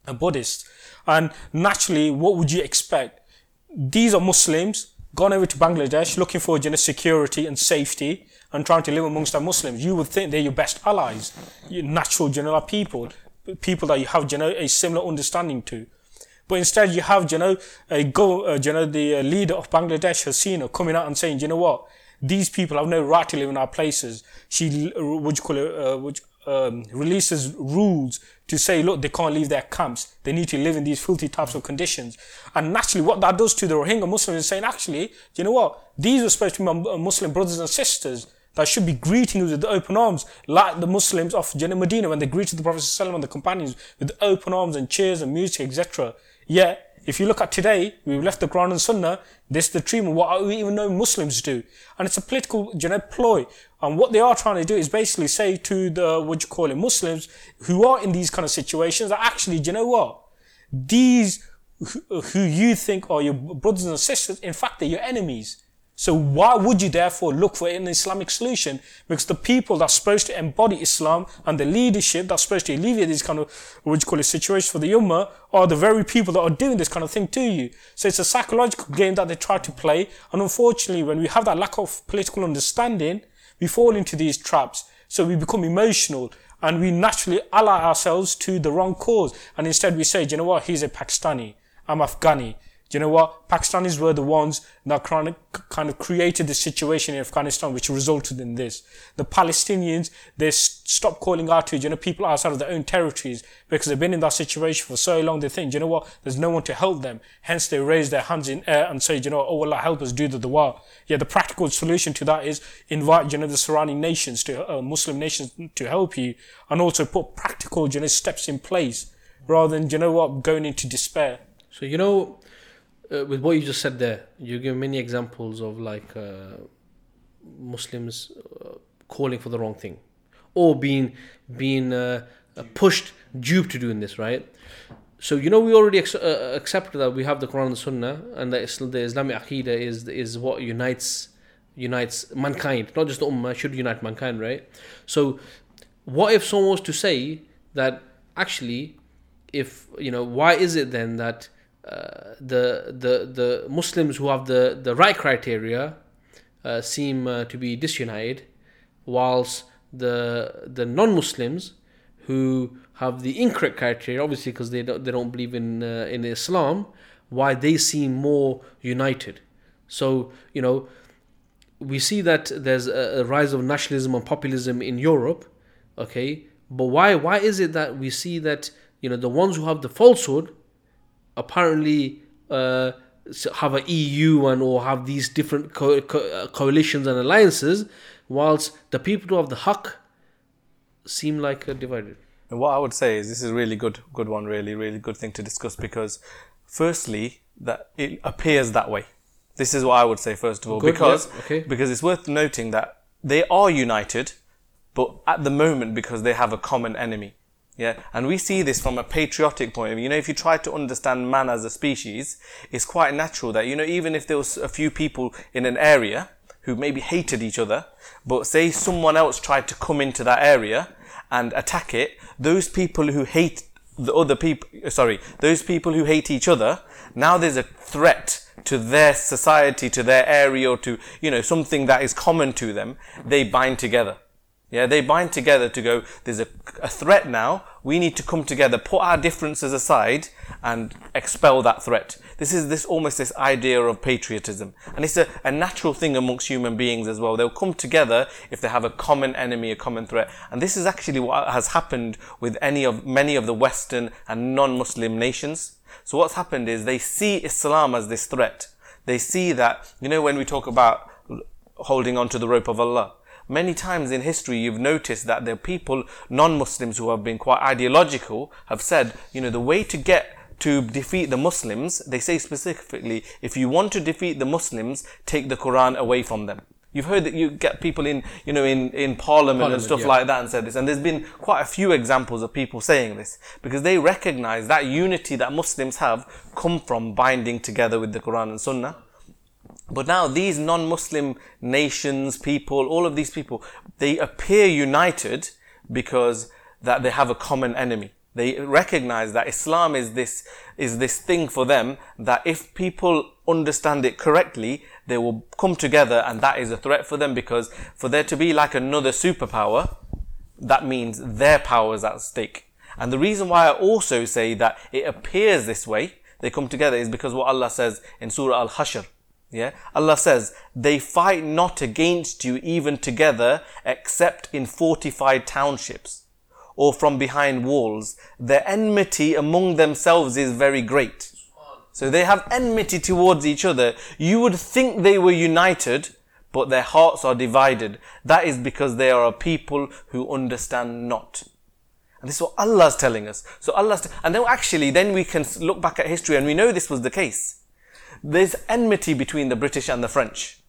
uh, Buddhists. And naturally, what would you expect? These are Muslims gone over to Bangladesh looking for, you know, security and safety and trying to live amongst our Muslims, you would think they're your best allies, your natural general people, people that you have you know, a similar understanding to. But instead, you have you know, a go, uh, you know, the uh, leader of Bangladesh, Hasina, coming out and saying, you know what, these people have no right to live in our places. She, what you call it, uh, what, um, releases rules to say, look, they can't leave their camps. They need to live in these filthy types of conditions. And naturally, what that does to the Rohingya Muslims is saying, actually, you know what? These are supposed to be my uh, Muslim brothers and sisters that should be greeting you with open arms, like the Muslims of Jannah Medina when they greeted the Prophet and the companions with open arms and cheers and music, etc. Yet, if you look at today, we've left the Quran and Sunnah, this is the treatment, what we even know Muslims do. And it's a political, you know, ploy. And what they are trying to do is basically say to the, what you call it, Muslims who are in these kind of situations that actually, do you know what? These who you think are your brothers and sisters, in fact, they're your enemies. So why would you therefore look for an Islamic solution? Because the people that's supposed to embody Islam and the leadership that's supposed to alleviate these kind of, what you call for the Ummah are the very people that are doing this kind of thing to you. So it's a psychological game that they try to play. And unfortunately, when we have that lack of political understanding, we fall into these traps. So we become emotional and we naturally ally ourselves to the wrong cause. And instead we say, you know what, he's a Pakistani, I'm Afghani you know what? Pakistanis were the ones that kind of, created the situation in Afghanistan, which resulted in this. The Palestinians, they stopped calling out to, you know, people outside of their own territories because they've been in that situation for so long. They think, you know what? There's no one to help them. Hence, they raise their hands in air and say, you know, oh, Allah, help us do the dua. Yeah, the practical solution to that is invite, you know, the surrounding nations to, uh, Muslim nations to help you and also put practical, you know, steps in place rather than, you know what, going into despair. So, you know, uh, with what you just said there, you give many examples of like uh, Muslims uh, calling for the wrong thing, or being being uh, uh, pushed, duped to doing this, right? So you know we already ex- uh, accepted that we have the Quran and the Sunnah, and the, Islam, the Islamic Aqidah is is what unites unites mankind, not just the Ummah, should unite mankind, right? So what if someone was to say that actually, if you know, why is it then that uh, the the the Muslims who have the the right criteria uh, seem uh, to be disunited, whilst the the non-Muslims who have the incorrect criteria, obviously because they don't they don't believe in uh, in Islam, why they seem more united. So you know, we see that there's a, a rise of nationalism and populism in Europe, okay. But why why is it that we see that you know the ones who have the falsehood apparently uh, have a EU and or have these different co- co- uh, coalitions and alliances, whilst the people of the Haqq seem like uh, divided. And what I would say is this is a really good, good one, really, really good thing to discuss because, firstly, that it appears that way. This is what I would say first of all, Good, because yeah, okay. because it's worth noting that they are united, but at the moment because they have a common enemy. Yeah, and we see this from a patriotic point of view. You know, if you try to understand man as a species, it's quite natural that you know even if there was a few people in an area who maybe hated each other, but say someone else tried to come into that area and attack it, those people who hate the other people, sorry, those people who hate each other, now there's a threat to their society, to their area, or to, you know, something that is common to them, they bind together. Yeah, they bind together to go, there's a, a threat now, we need to come together, put our differences aside, and expel that threat. This is this almost this idea of patriotism. And it's a, a natural thing amongst human beings as well. They'll come together if they have a common enemy, a common threat. And this is actually what has happened with any of many of the Western and non-Muslim nations. So what's happened is they see Islam as this threat. They see that, you know, when we talk about holding on to the rope of Allah, many times in history you've noticed that there are people, non-Muslims who have been quite ideological, have said, you know, the way to get to defeat the Muslims, they say specifically, if you want to defeat the Muslims, take the Quran away from them. You've heard that you get people in, you know, in, in parliament, and stuff yeah. like that and said this. And there's been quite a few examples of people saying this because they recognize that unity that Muslims have come from binding together with the Quran and Sunnah. But now these non-Muslim nations, people, all of these people, they appear united because that they have a common enemy. They recognize that Islam is this, is this thing for them that if people understand it correctly, they will come together and that is a threat for them because for there to be like another superpower, that means their power is at stake. And the reason why I also say that it appears this way, they come together, is because what Allah says in Surah Al Hashr. Yeah, Allah says, they fight not against you even together, except in fortified townships or from behind walls. Their enmity among themselves is very great. So they have enmity towards each other. You would think they were united, but their hearts are divided. That is because they are a people who understand not. And this is what Allah is telling us. So Allah's, and then actually, then we can look back at history and we know this was the case. There's enmity between the British and the French.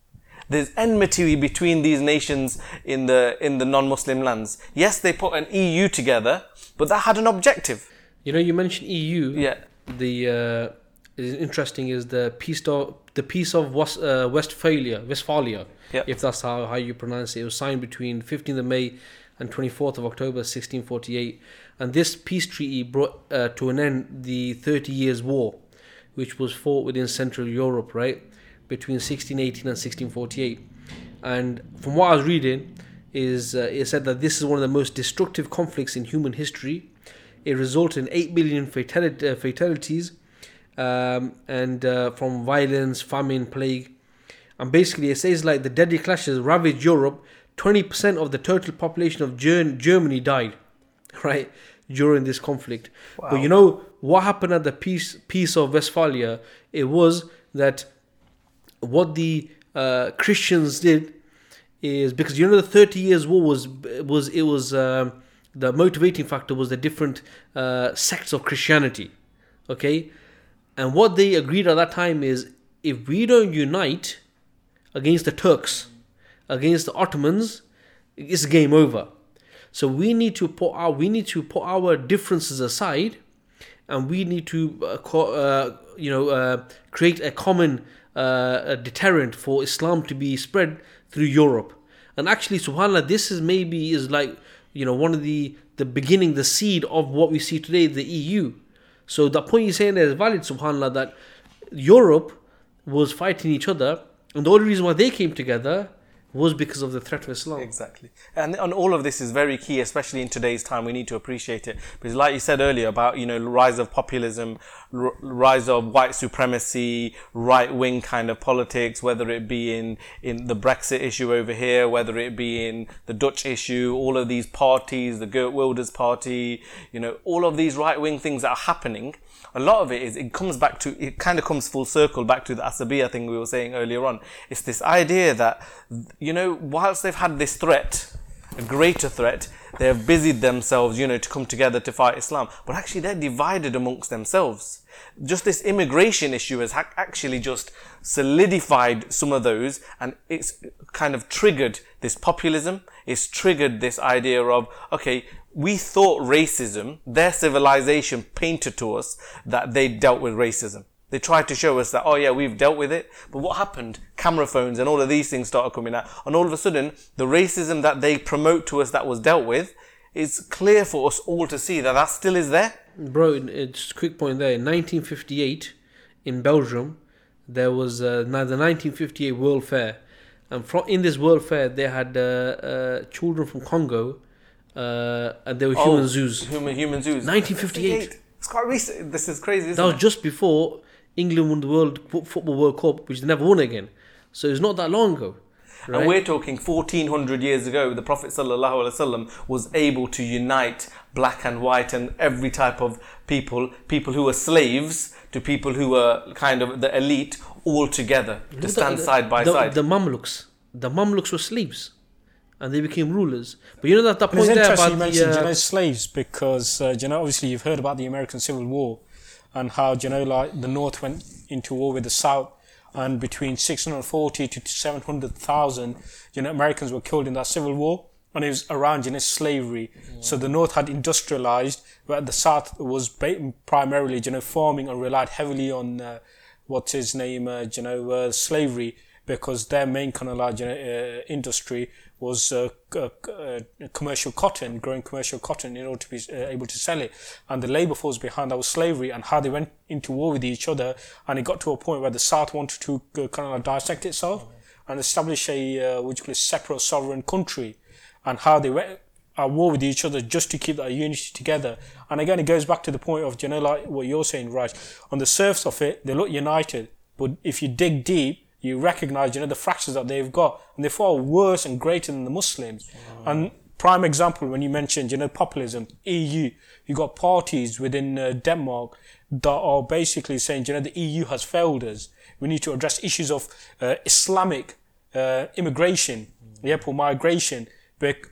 There's enmity between these nations in the in the non-Muslim lands. Yes, they put an EU together, but that had an objective. You know, you mentioned EU. Yeah. The uh, is interesting is the peace of the peace of West, uh, Westphalia, Westphalia, Yep. if that's how, how you pronounce it. It was signed between 15th of May and 24th of October 1648, and this peace treaty brought uh, to an end the Thirty Years' War, which was fought within Central Europe, right, between 1618 and 1648. And from what I was reading, is uh, it said that this is one of the most destructive conflicts in human history. It resulted in 8 million fatali- uh, fatalities um, and uh, from violence, famine, plague. And basically, it says like the deadly clashes ravaged Europe. 20% of the total population of Ger- Germany died, right, during this conflict. But you know what happened at the peace, peace of Westphalia? It was that what the uh, Christians did is because you know the Thirty Years' War was was it was um, the motivating factor was the different uh, sects of Christianity, okay, and what they agreed at that time is if we don't unite against the Turks, against the Ottomans, it's game over. So we need to put our we need to put our differences aside, and we need to uh, co- uh, you know uh, create a common uh, a deterrent for Islam to be spread through Europe. And actually, Subhanallah, this is maybe is like you know one of the the beginning, the seed of what we see today, the EU. So the point you're saying is valid, Subhanallah, that Europe was fighting each other, and the only reason why they came together was because of the threat of Islam. Exactly. And, and all of this is very key, especially in today's time. We need to appreciate it. Because like you said earlier about, you know, rise of populism, r- rise of white supremacy, right wing kind of politics, whether it be in, in the Brexit issue over here, whether it be in the Dutch issue, all of these parties, the Geert Wilders party, you know, all of these right wing things that are happening a lot of it is it comes back to it kind of comes full circle back to the asabiya thing we were saying earlier on. It's this idea that you know whilst they've had this threat, a greater threat, they have busied themselves, you know, to come together to fight Islam, but actually they're divided amongst themselves. Just this immigration issue has ha- actually just solidified some of those, and it's kind of triggered this populism. It's triggered this idea of okay, we thought racism, their civilization painted to us that they dealt with racism. They tried to show us that, oh yeah, we've dealt with it. But what happened? Camera phones and all of these things started coming out. And all of a sudden, the racism that they promote to us that was dealt with, it's clear for us all to see that that still is there. Bro, it's a quick point there. In 1958, in Belgium, there was uh, now the 1958 World Fair, and from in this World Fair, they had uh, uh, children from Congo, uh, and they were human Oh, zoos. Human, human zoos. 1958. It's quite recent. This is crazy, isn't That was it? just before England won the World Football World Cup, which they never won again. So it's not that long ago. Right? And we're talking 1400 years ago, the Prophet ﷺ was able to unite black and white and every type of people, people who were slaves to people who were kind of the elite, all together to The- stand the- side by the, side. The Mamluks, the Mamluks were slaves, and they became rulers. But you know that that And it's point there interesting about you the, mentioned, uh, you know, slaves because, uh, you know, obviously you've heard about the American Civil War and how, know, the North went into war with the South and between 640 to 700,000, you know, Americans were killed in that Civil War and it was around, you know, slavery. So the North had industrialized, but the South was primarily, you know, farming and relied heavily on, uh, what's his name, uh, you know, uh, slavery because their main kind of know, uh, industry was uh, uh, commercial cotton, growing commercial cotton in order to be uh, able to sell it. And the labor force behind that was slavery and how they went into war with each other. And it got to a point where the South wanted to uh, kind of like dissect itself and establish a, uh, what you call a separate sovereign country and how they went at war with each other just to keep that unity together. And again, it goes back to the point of, you know, like what you're saying, right? On the surface of it, they look united. But if you dig deep, you recognize, you know, the fractures that they've got, and they're far worse and greater than the Muslims. And prime example when you mentioned, you know, populism, EU, you got parties within uh, Denmark that are basically saying, you know, the EU has failed us. We need to address issues of uh, Islamic uh, immigration, yep, or migration,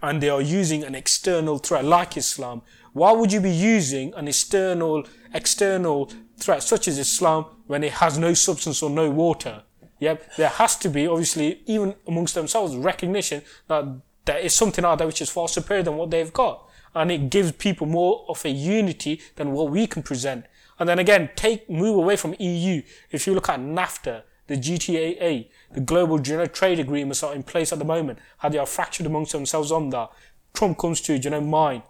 and they are using an external threat like Islam. Why would you be using an external, external threat such as Islam when it has no substance or no water? Yep, there has to be obviously even amongst themselves recognition that there is something out there which is far superior than what they've got, and it gives people more of a unity than what we can present. And then again, take move away from EU. If you look at NAFTA, the GTAA, the global general trade agreements are in place at the moment, how they are fractured amongst themselves on that. Trump comes to you know mine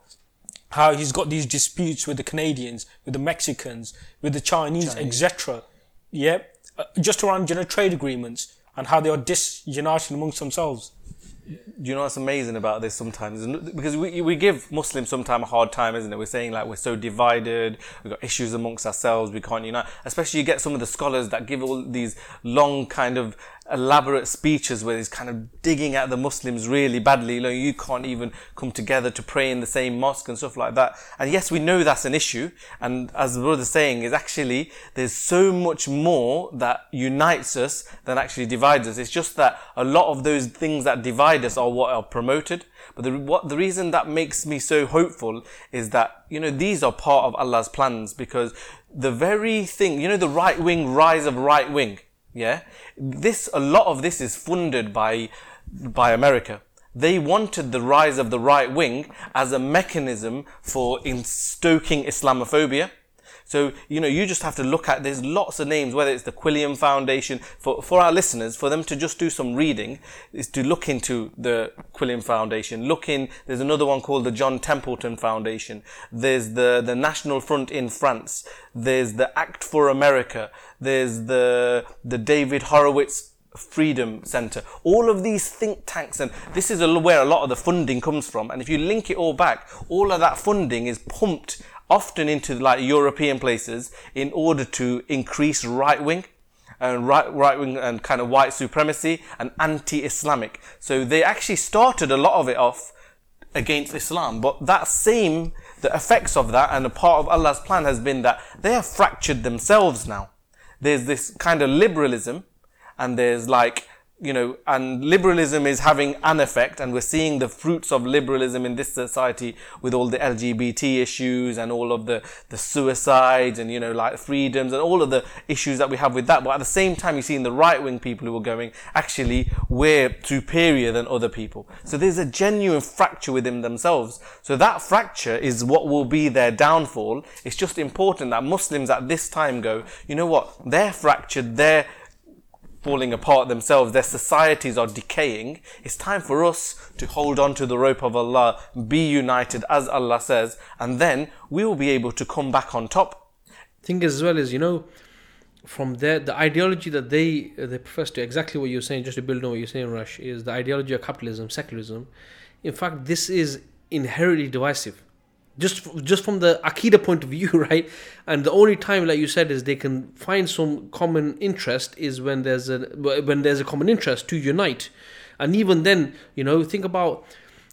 how he's got these disputes with the Canadians, with the Mexicans, with the Chinese, etc. Yep, Uh, just around you know trade agreements and how they are disunited amongst themselves. You know what's amazing about this sometimes? Because we, we give Muslims sometimes a hard time, isn't it? We're saying like we're so divided, we've got issues amongst ourselves, we can't unite. Especially you get some of the scholars that give all these long kind of elaborate speeches where he's kind of digging at the Muslims really badly. You know, you can't even come together to pray in the same mosque and stuff like that. And yes, we know that's an issue. And as the brother's saying, is actually there's so much more that unites us than actually divides us. It's just that a lot of those things that divide us are what are promoted. But the, what, the reason that makes me so hopeful is that, you know, these are part of Allah's plans because the very thing, you know, the right wing rise of right wing, yeah? This, a lot of this is funded by, by America. They wanted the rise of the right wing as a mechanism for in stoking Islamophobia. So, you know, you just have to look at, there's lots of names, whether it's the Quilliam Foundation, for, for our listeners, for them to just do some reading, is to look into the Quilliam Foundation. Look in, there's another one called the John Templeton Foundation. There's the, the National Front in France. There's the Act for America. There's the, the David Horowitz Freedom Center. All of these think tanks, and this is where a lot of the funding comes from. And if you link it all back, all of that funding is pumped often into like European places in order to increase right wing and right right wing and kind of white supremacy and anti-Islamic. So they actually started a lot of it off against Islam, but that same the effects of that and a part of Allah's plan has been that they have fractured themselves now. There's this kind of liberalism and there's like you know, and liberalism is having an effect, and we're seeing the fruits of liberalism in this society with all the LGBT issues and all of the, the suicides and, you know, like freedoms and all of the issues that we have with that. But at the same time, you're seeing the right wing people who are going, actually, we're superior than other people. So there's a genuine fracture within themselves. So that fracture is what will be their downfall. It's just important that Muslims at this time go, you know what, they're fractured, they're falling apart themselves, their societies are decaying. It's time for us to hold on to the rope of Allah, be united as Allah says, and then we will be able to come back on top. Thing as well is, you know, from there, the ideology that they uh, they profess to exactly what you're saying, just to build on what you're saying, Rush, is the ideology of capitalism, secularism. In fact, this is inherently divisive just just from the akida point of view right? And the only time like you said is they can find some common interest is when there's a when there's a common interest to unite. And even then you know think about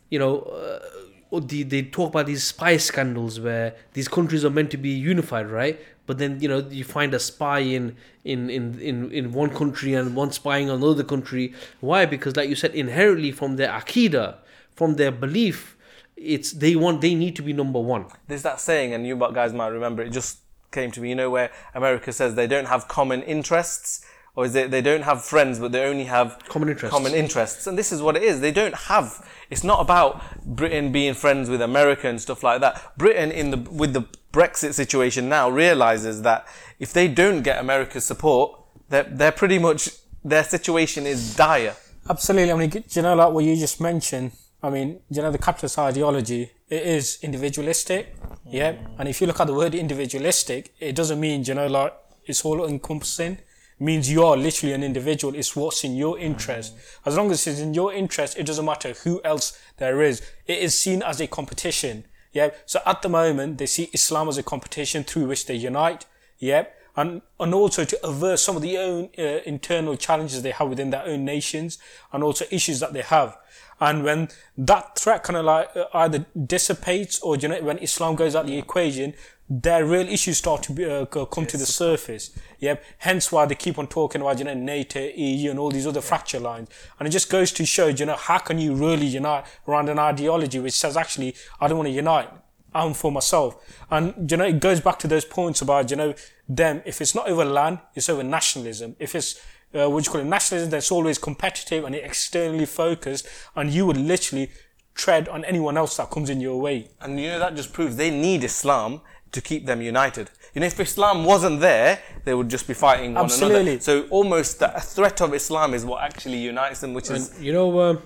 you know uh, the, they talk about these spy scandals where these countries are meant to be unified right? But then you know you find a spy in in in in, in one country and one spying on another country. Why? Because like you said inherently from their akida from their belief it's they want they need to be number one. There's that saying, and you guys might remember it. Just came to me. You know where America says they don't have common interests, or is it they don't have friends, but they only have common interests. Common interests, and this is what it is. They don't have. It's not about Britain being friends with America and stuff like that. Britain in the with the Brexit situation now realizes that if they don't get America's support, they're they're pretty much their situation is dire. Absolutely. I mean, you know, like what you just mentioned I mean, you know, the capitalist ideology, it is individualistic. Yeah. And if you look at the word individualistic, it doesn't mean, you know, like it's all encompassing. It means you are literally an individual. It's what's in your interest. As long as it's in your interest, it doesn't matter who else there is. It is seen as a competition. Yeah. So at the moment, they see Islam as a competition through which they unite. Yeah. And, and also to avert some of the own uh, internal challenges they have within their own nations and also issues that they have. And when that threat kind of like uh, either dissipates or you know, when Islam goes out of the equation, their real issues start to be, uh, come yes. to the surface. Yep. Hence why they keep on talking about, you know, NATO, EU and all these other yeah. fracture lines. And it just goes to show, you know, how can you really unite around an ideology which says actually, I don't want to unite. I'm for myself. And, you know, it goes back to those points about, you know, them, if it's not over land, it's over nationalism. If it's uh, what you call it, nationalism that's always competitive and externally focused, and you would literally tread on anyone else that comes in your way. And you know, that just proves they need Islam to keep them united. You know, if Islam wasn't there, they would just be fighting one Absolutely. another. So almost the threat of Islam is what actually unites them, which is. And, you know, uh,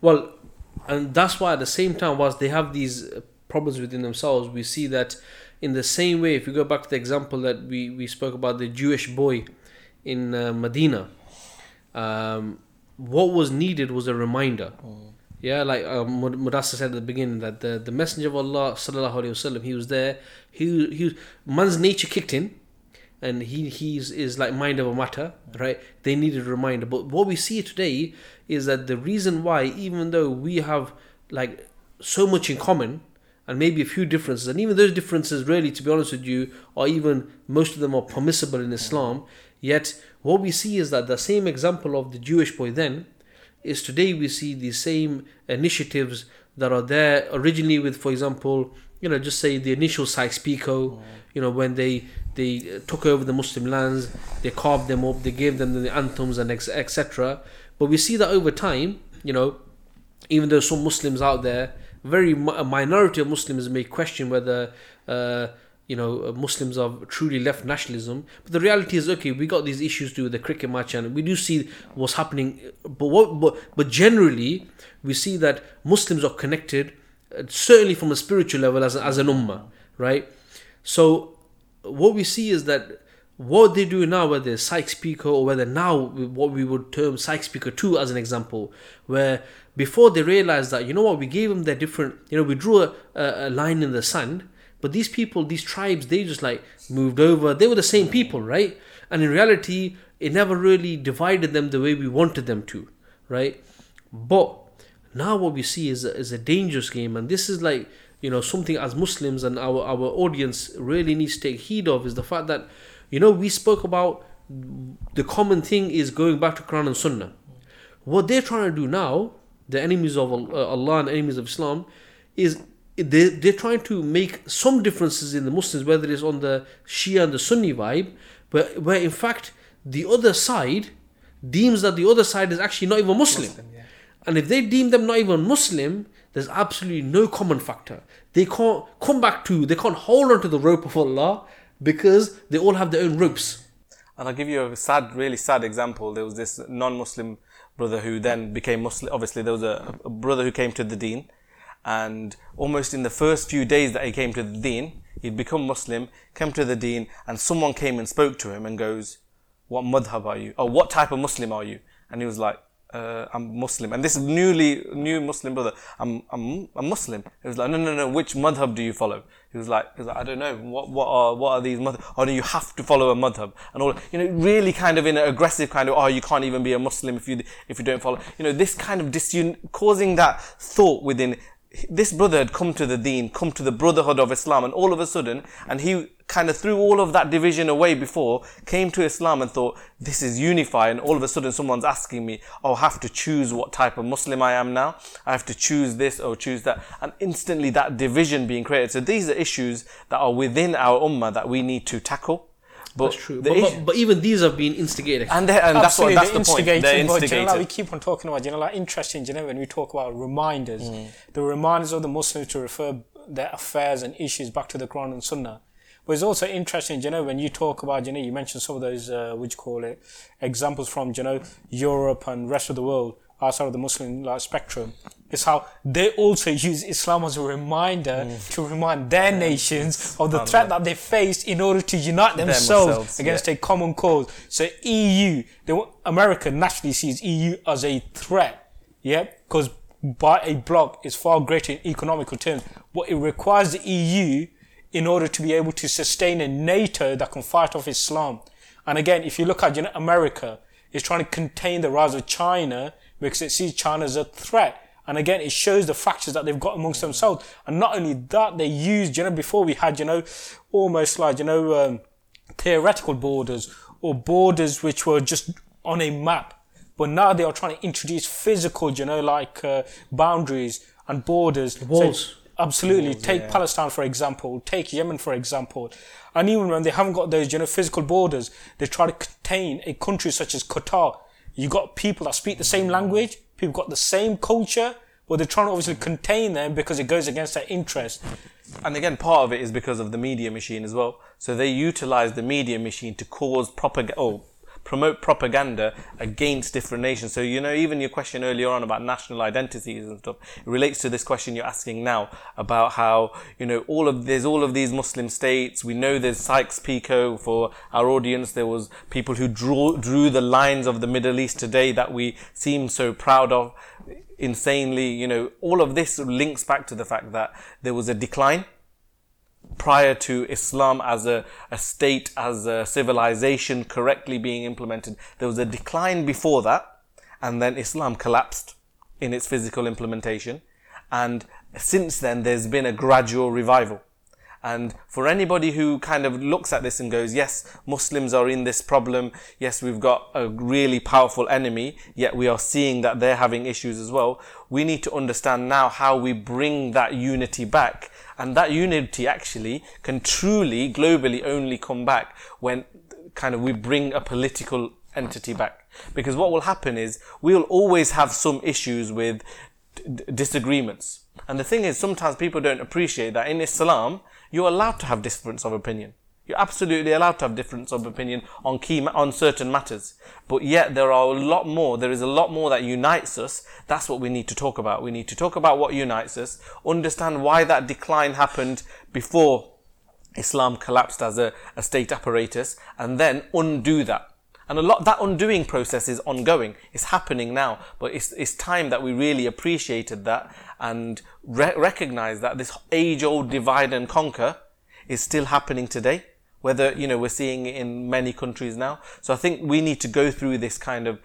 well, and that's why at the same time, whilst they have these problems within themselves, we see that in the same way, if you go back to the example that we, we spoke about the Jewish boy in uh, Medina, um, what was needed was a reminder. Mm. Yeah, like Mudassir said at the beginning that the, the Messenger of Allah sallallahu alaihi wasallam he was there. He he was, man's nature kicked in, and he he's is like mind over matter, right? They needed a reminder. But what we see today is that the reason why, even though we have like so much in common, and maybe a few differences, and even those differences, really, to be honest with you, are even most of them are permissible in Islam, Yet, what we see is that the same example of the Jewish boy then is today we see the same initiatives that are there originally with, for example, you know, just say the initial Sykes-Picot, mm. you know, when they they took over the Muslim lands, they carved them up, they gave them the anthems and etc. But we see that over time, you know, even though some Muslims out there, very a minority of Muslims may question whether. Uh, you know uh, Muslims are truly left nationalism. But the reality is, okay, we got these issues to do with the cricket match, and we do see what's happening. But what, but but generally, we see that Muslims are connected, uh, certainly from a spiritual level as as an ummah, right? So what we see is that what they do now, whether it's Sykes-Picot or whether now what we would term Sykes Speaker 2 as an example, where before they realized that, you know what, we gave them their different, you know, we drew a, a line in the sand but these people, these tribes, they just like moved over. They were the same people, right? And in reality, it never really divided them the way we wanted them to, right? But now what we see is a, is a dangerous game, and this is like you know, something as Muslims and our, our audience really needs to take heed of is the fact that, you know, we spoke about the common thing is going back to Quran and Sunnah. What they're trying to do now, the enemies of uh, Allah and enemies of Islam, is they, they're trying to make some differences in the Muslims, whether it's on the Shia and the Sunni vibe, but where in fact the other side deems that the other side is actually not even Muslim. And if they deem them not even Muslim, there's absolutely no common factor. They can't come back to, they can't hold on to the rope of Allah because they all have their own ropes. And I'll give you a sad, really sad example. There was this non-Muslim brother who then became Muslim. Obviously, there was a, a brother who came to the Deen, and almost in the first few days that he came to the Deen, he'd become Muslim, came to the Deen, and someone came and spoke to him and goes, "What madhab are you? Or what type of Muslim are you?" And he was like, uh, I'm Muslim. And this newly new Muslim brother, I'm I'm I'm Muslim. He was like, no, no, no. Which madhab do you follow? He was like, he was like, I don't know. What what are what are these madhab? Oh no, you have to follow a madhab and all. You know, really kind of in an aggressive kind of. Oh, you can't even be a Muslim if you if you don't follow. You know, this kind of disun causing that thought within. This brother had come to the Deen, come to the Brotherhood of Islam, and all of a sudden, and he kind of threw all of that division away before, came to Islam and thought, this is unified, and all of a sudden someone's asking me, oh, I have to choose what type of Muslim I am now. I have to choose this or choose that. And instantly that division being created. So these are issues that are within our ummah that we need to tackle. But That's true. But, but, but even these have been instigated. and, they, and that's what that's the point. They're instigating, but, you know, like we keep on talking about, you know, like interesting, you know, when we talk about reminders, Mm. the reminders of the Muslims to refer their affairs and issues back to the Quran and Sunnah. But it's also interesting, you know, when you talk about, you know, you mentioned some of those, uh, what you call it, examples from, you know, Europe and rest of the world outside of the Muslim like, spectrum. It's how they also use Islam as a reminder Mm. to remind their nations of the threat that they faced in order to unite themselves, themselves, against yeah. a common cause. So EU, they, America naturally sees EU as a threat, yeah, because by a bloc is far greater in economical terms. What it requires the EU in order to be able to sustain a NATO that can fight off Islam. And again, if you look at you know, America, it's trying to contain the rise of China because it sees China as a threat. And again, it shows the fractures that they've got amongst themselves. And not only that, they used, you know, before we had, you know, almost like, you know, um, theoretical borders or borders which were just on a map. But now they are trying to introduce physical, you know, like uh, boundaries and borders. Walls. So, absolutely. take Palestine, for example. Take Yemen, for example. And even when they haven't got those, you know, physical borders, they try to contain a country such as Qatar. You got people that speak the same language, people got the same culture, but they're trying to obviously contain them because it goes against their interest. and again, part of it is because of the media machine as well. So they utilize the media machine to cause propaganda, or oh, promote propaganda against different nations. So, you know, even your question earlier on about national identities and stuff, relates to this question you're asking now about how, you know, all of, there's all of these Muslim states. We know there's Sykes-Picot for our audience. There was people who drew, drew the lines of the Middle East today that we seem so proud of insanely, you know, all of this links back to the fact that there was a decline prior to Islam as a, a state, as a civilization correctly being implemented. There was a decline before that, and then Islam collapsed in its physical implementation. And since then, there's been a gradual revival. And for anybody who kind of looks at this and goes, yes, Muslims are in this problem. Yes, we've got a really powerful enemy, yet we are seeing that they're having issues as well. We need to understand now how we bring that unity back. And that unity actually can truly, globally only come back when kind of we bring a political entity back. Because what will happen is we'll always have some issues with d- disagreements. And the thing is, sometimes people don't appreciate that in Islam, you're allowed to have difference of opinion. You're absolutely allowed to have difference of opinion on key, on certain matters. But yet there are a lot more, there is a lot more that unites us. That's what we need to talk about. We need to talk about what unites us, understand why that decline happened before Islam collapsed as a, a state apparatus, and then undo that. And a lot that undoing process is ongoing. It's happening now, but it's it's time that we really appreciated that and re- recognize that this age-old divide and conquer is still happening today. Whether you know we're seeing in many countries now. So I think we need to go through this kind of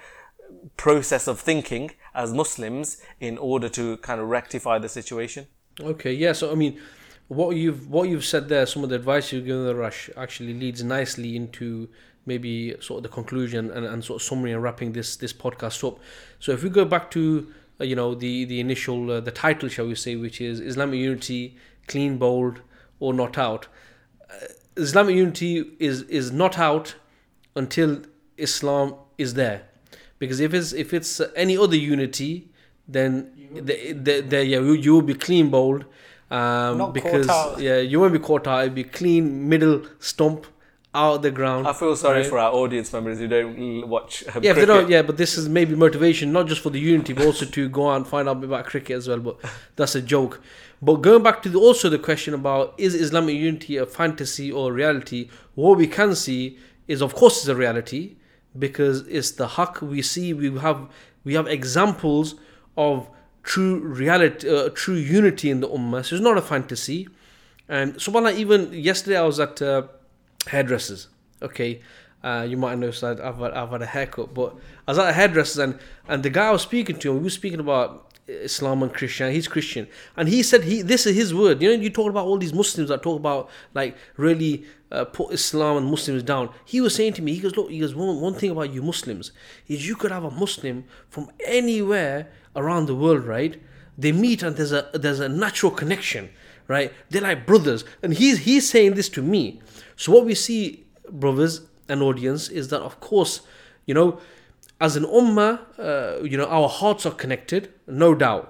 process of thinking as Muslims in order to kind of rectify the situation. Okay, yeah. So I mean, what you've what you've said there, some of the advice you've given the rush actually leads nicely into maybe sort of the conclusion and, and sort of summary and wrapping this this podcast up. So if we go back to uh, you know the the initial uh, the title, shall we say, which is Islamic unity, clean, bowled, or not out. Uh, Islamic unity is is not out until Islam is there, because if it's if it's any other unity, then the, the, the, yeah you, you will be clean, bowled. Um, because yeah, you won't be caught out. It'll be clean, middle stump, out of the ground. I feel sorry right? for our audience members who don't watch. Um, Yeah, they don't, yeah, but this is maybe motivation, not just for the unity, but also to go out and find out about cricket as well. But that's a joke. But going back to the, also the question about is Islamic unity a fantasy or reality? What we can see is, of course, it's a reality because it's the haq we see. We have we have examples of true reality, uh, true unity in the ummah. So it's not a fantasy. And subhanAllah, even yesterday I was at uh, hairdressers. Okay, uh, you might that I've had, I've had a haircut, but I was at a hairdressers and and the guy I was speaking to, we were speaking about Islam and Christian. He's Christian, and he said he this is his word. You know, you talk about all these Muslims that talk about like really uh, put Islam and Muslims down. He was saying to me, he goes, look, he goes, one, one thing about you Muslims is you could have a Muslim from anywhere around the world, right? They meet and there's a there's a natural connection, right? They're like brothers, and he's he's saying this to me. So what we see, brothers and audience, is that of course, you know, as an ummah, uh, you know, our hearts are connected, no doubt.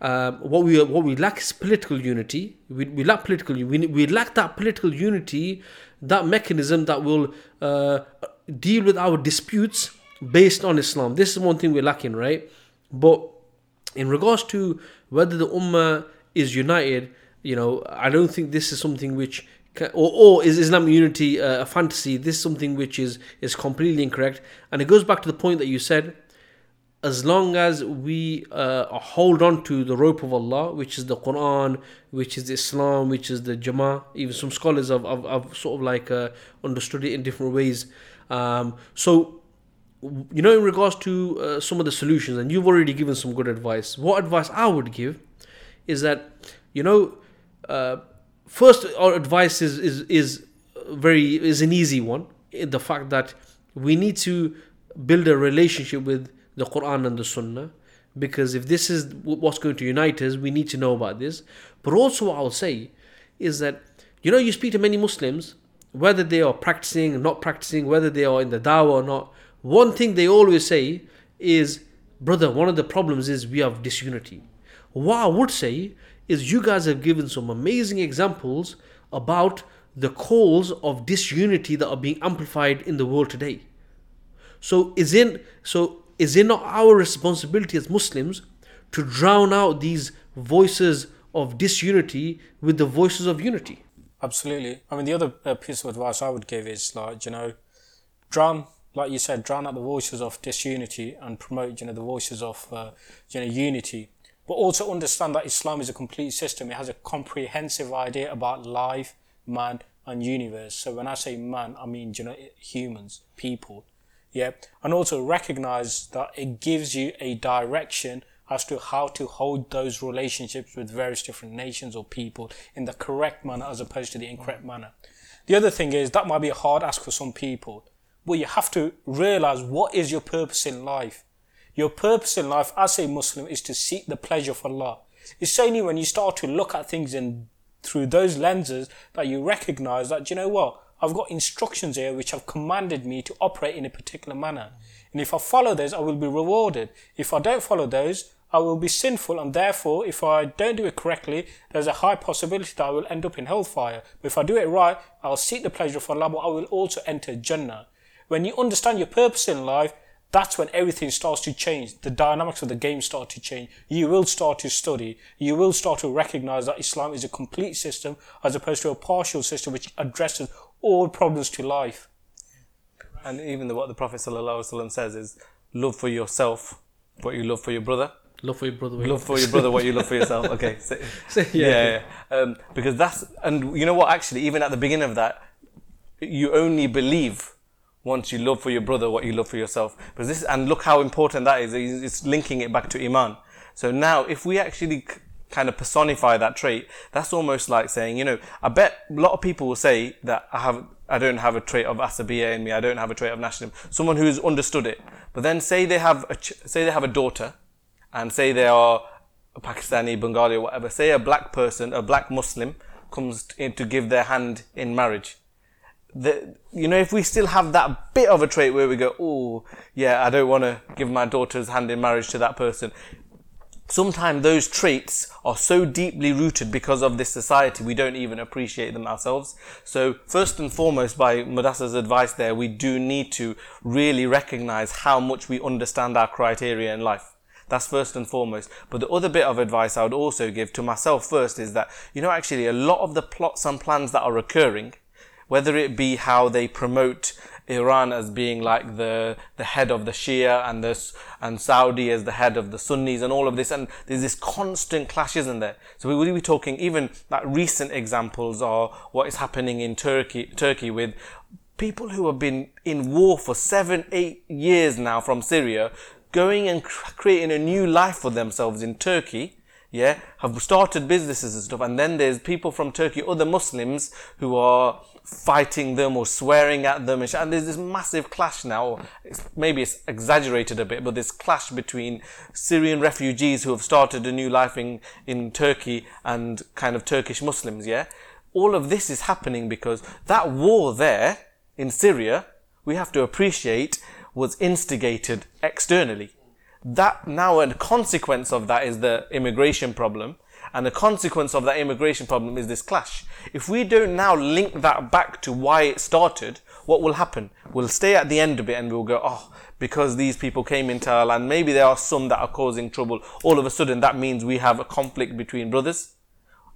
Um, what we what we lack is political unity. We, we lack political. We, we lack that political unity, that mechanism that will uh, deal with our disputes based on Islam. This is one thing we're lacking, right? But in regards to whether the ummah is united, you know, I don't think this is something which, or, or is Islamic unity uh, a fantasy? This is something which is is completely incorrect, and it goes back to the point that you said. As long as we uh, hold on to the rope of Allah, which is the Quran, which is Islam, which is the Jama'ah, even some scholars have, have, have sort of like uh, understood it in different ways. Um, so you know in regards to uh, some of the solutions and you've already given some good advice what advice i would give is that you know uh, first our advice is is is very is an easy one in the fact that we need to build a relationship with the quran and the sunnah because if this is what's going to unite us we need to know about this but also what i'll say is that you know you speak to many muslims whether they are practicing or not practicing whether they are in the dawah or not one thing they always say is, brother, one of the problems is we have disunity. What I would say is you guys have given some amazing examples about the calls of disunity that are being amplified in the world today. So is it so is it not our responsibility as Muslims to drown out these voices of disunity with the voices of unity? Absolutely. I mean, the other uh, piece of advice I would give is like, you know, drown, like you said, drown out the voices of disunity and promote, you know, the voices of, uh, you know, unity. But also understand that Islam is a complete system. It has a comprehensive idea about life, man, and universe. So when I say man, I mean, you know, humans, people. Yeah. And also recognize that it gives you a direction as to how to hold those relationships with various different nations or people in the correct manner as opposed to the incorrect manner. The other thing is that might be a hard ask for some people, but you have to realize what is your purpose in life. Your purpose in life as a Muslim is to seek the pleasure of Allah. It's only when you start to look at things in through those lenses that you recognize that, you know what, I've got instructions here which have commanded me to operate in a particular manner. And if I follow those, I will be rewarded. If I don't follow those, I will be sinful, and therefore, if I don't do it correctly, there's a high possibility that I will end up in hellfire. But if I do it right, I'll seek the pleasure of Allah, but I will also enter Jannah. When you understand your purpose in life, that's when everything starts to change. The dynamics of the game start to change. You will start to study. You will start to recognize that Islam is a complete system as opposed to a partial system which addresses all problems to life. And even the, what the Prophet ﷺ says is love for yourself what you love for your brother. Love for your brother. Love for your brother what you love for yourself. Okay. So, So, yeah, yeah. yeah. Um, because that's and you know what? Actually, even at the beginning of that, you only believe once you love for your brother what you love for yourself. Because this and look how important that is. It's linking it back to iman. So now, if we actually kind of personify that trait, that's almost like saying, you know, I bet a lot of people will say that I have, I don't have a trait of asabiya in me, I don't have a trait of nationalism. Someone who's understood it, but then say they have a, say they have a daughter, and say they are Pakistani, Bengali, or whatever. Say a black person, a black Muslim, comes in to give their hand in marriage. The, you know, if we still have that bit of a trait where we go, oh, yeah, I don't want to give my daughter's hand in marriage to that person. Sometimes those traits are so deeply rooted because of this society we don't even appreciate them ourselves. So first and foremost by Mudassar's advice there we do need to really recognize how much we understand our criteria in life. That's first and foremost. But the other bit of advice i would also give to myself first is that you know actually a lot of the plots and plans that are occurring whether it be how they promote Iran as being like the the head of the Shia and this and Saudi as the head of the Sunnis and all of this and there's this constant clash isn't there so we will be talking even like recent examples are what is happening in Turkey Turkey with people who have been in war for seven eight years now from Syria going and creating a new life for themselves in Turkey yeah, have started businesses and stuff. And then there's people from Turkey, other Muslims, who are fighting them or swearing at them. And there's this massive clash now. It's, maybe it's exaggerated a bit, but this clash between Syrian refugees who have started a new life in, in Turkey and kind of Turkish Muslims, yeah? All of this is happening because that war there in Syria, we have to appreciate, was instigated externally that now a consequence of that is the immigration problem and the consequence of that immigration problem is this clash. If we don't now link that back to why it started what will happen? We'll stay at the end of it and we'll go oh because these people came into our land maybe there are some that are causing trouble. All of a sudden that means we have a conflict between brothers.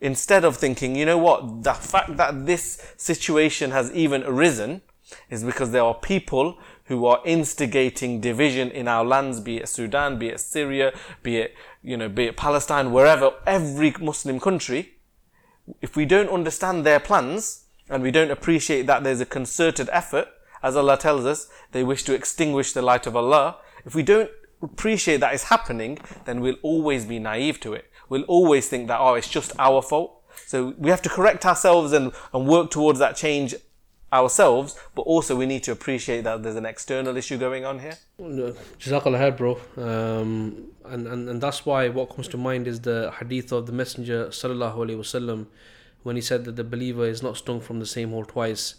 Instead of thinking you know what? The fact that this situation has even arisen is because there are people who are instigating division in our lands, be it Sudan, be it Syria, be it, you know, be it Palestine, wherever, every Muslim country, if we don't understand their plans and we don't appreciate that there's a concerted effort, as Allah tells us, they wish to extinguish the light of Allah. If we don't appreciate that is happening, then we'll always be naive to it. We'll always think that, oh, it's just our fault. So we have to correct ourselves and, and work towards that change ourselves, but also we need to appreciate that there's an external issue going on here. Jazakallah khair, bro. Um, and, and, and that's why what comes to mind is the hadith of the Messenger sallallahu alaihi wasallam when he said that the believer is not stung from the same hole twice.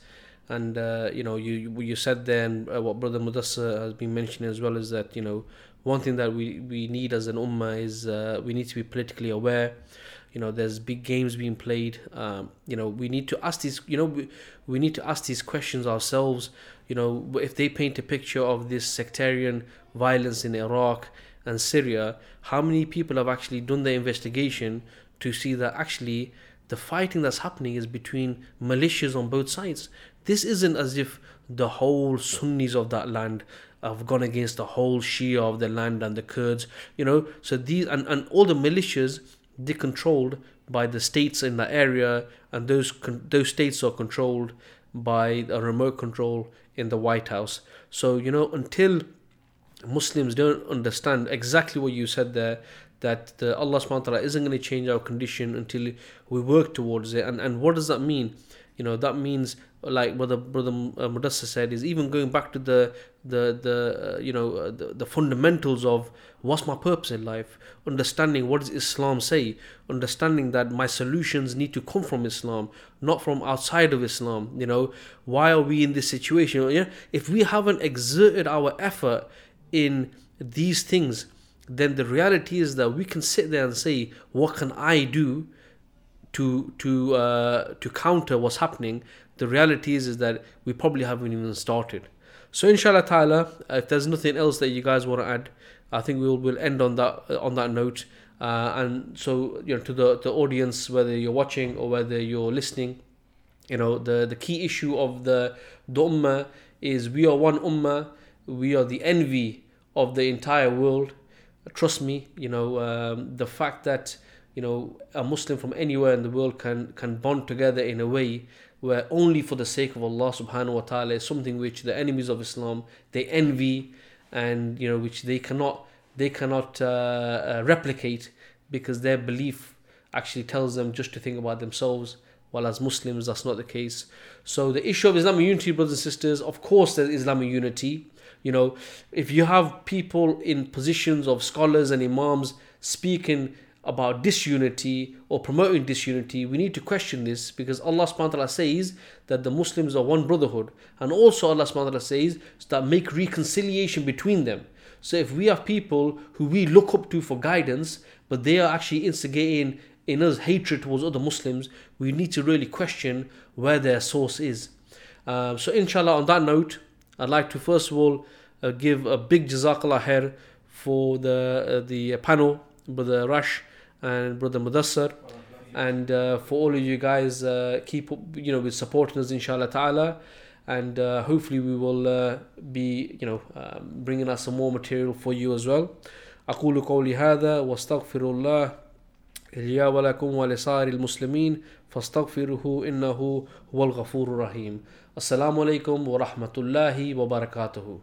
And uh, you know, you you said then uh, what Brother Mudassar has been mentioning as well is that you know one thing that we, we need as an ummah is uh, we need to be politically aware you know there's big games being played um, you know we need to ask these you know we, we need to ask these questions ourselves you know if they paint a picture of this sectarian violence in iraq and syria how many people have actually done the investigation to see that actually the fighting that's happening is between militias on both sides? This isn't as if the whole sunnis of that land have gone against the whole shia of the land and the kurds you know? So these and, and all the militias they're controlled by the states in the area, and those con- those states are controlled by a remote control in the White House. So you know until Muslims don't understand exactly what you said there, that the Allah subhanahu wa ta'ala isn't going to change our condition until we work towards it. And and what does that mean? You know that means like what the brother uh, Mudassar said is even going back to the the the uh, you know uh, the, the fundamentals of what's my purpose in life? Understanding what does islam say? Understanding that my solutions need to come from islam not from outside of islam you know? Why are we in this situation? Know, if we haven't exerted our effort in these things then the reality is that we can sit there and say what can i do to to uh, to counter what's happening the reality is is that we probably haven't even started. So inshallah ta'ala, if there's nothing else that you guys want to add, I think we'll will end on that on that note. Uh, and so you know to the the audience, whether you're watching or whether you're listening, you know the the key issue of the the ummah is we are one ummah. We are the envy of the entire world. Trust me, you know um, the fact that you know a Muslim from anywhere in the world can can bond together in a way where only for the sake of Allah subhanahu wa ta'ala is something which the enemies of Islam they envy and you know which they cannot they cannot uh, uh, replicate because their belief actually tells them just to think about themselves. While as Muslims, that's not the case. So the issue of Islamic unity, brothers and sisters, of course, there's Islamic unity. You know, if you have people in positions of scholars and imams speaking about disunity or promoting disunity, we need to question this because Allah subhanahu wa ta'ala says that the Muslims are one brotherhood. And also Allah subhanahu wa ta'ala says that make reconciliation between them. So if we have people who we look up to for guidance, but they are actually instigating in us hatred towards other Muslims, we need to really question where their source is. Um, so inshallah on that note, I'd like to first of all uh, give a big jazakallah khair for the uh, the panel, Brother Rash and Brother Mudassar, and uh, for all of you guys, uh, keep up, you know with supporting us, inshallah ta'ala, and uh, hopefully we will uh, be you know um, bringing us some more material for you as well. أقول قولي هذا واستغفر الله لي ولكم ولسائر المسلمين فاستغفروه إنه هو الغفور الرحيم السلام عليكم ورحمة الله وبركاته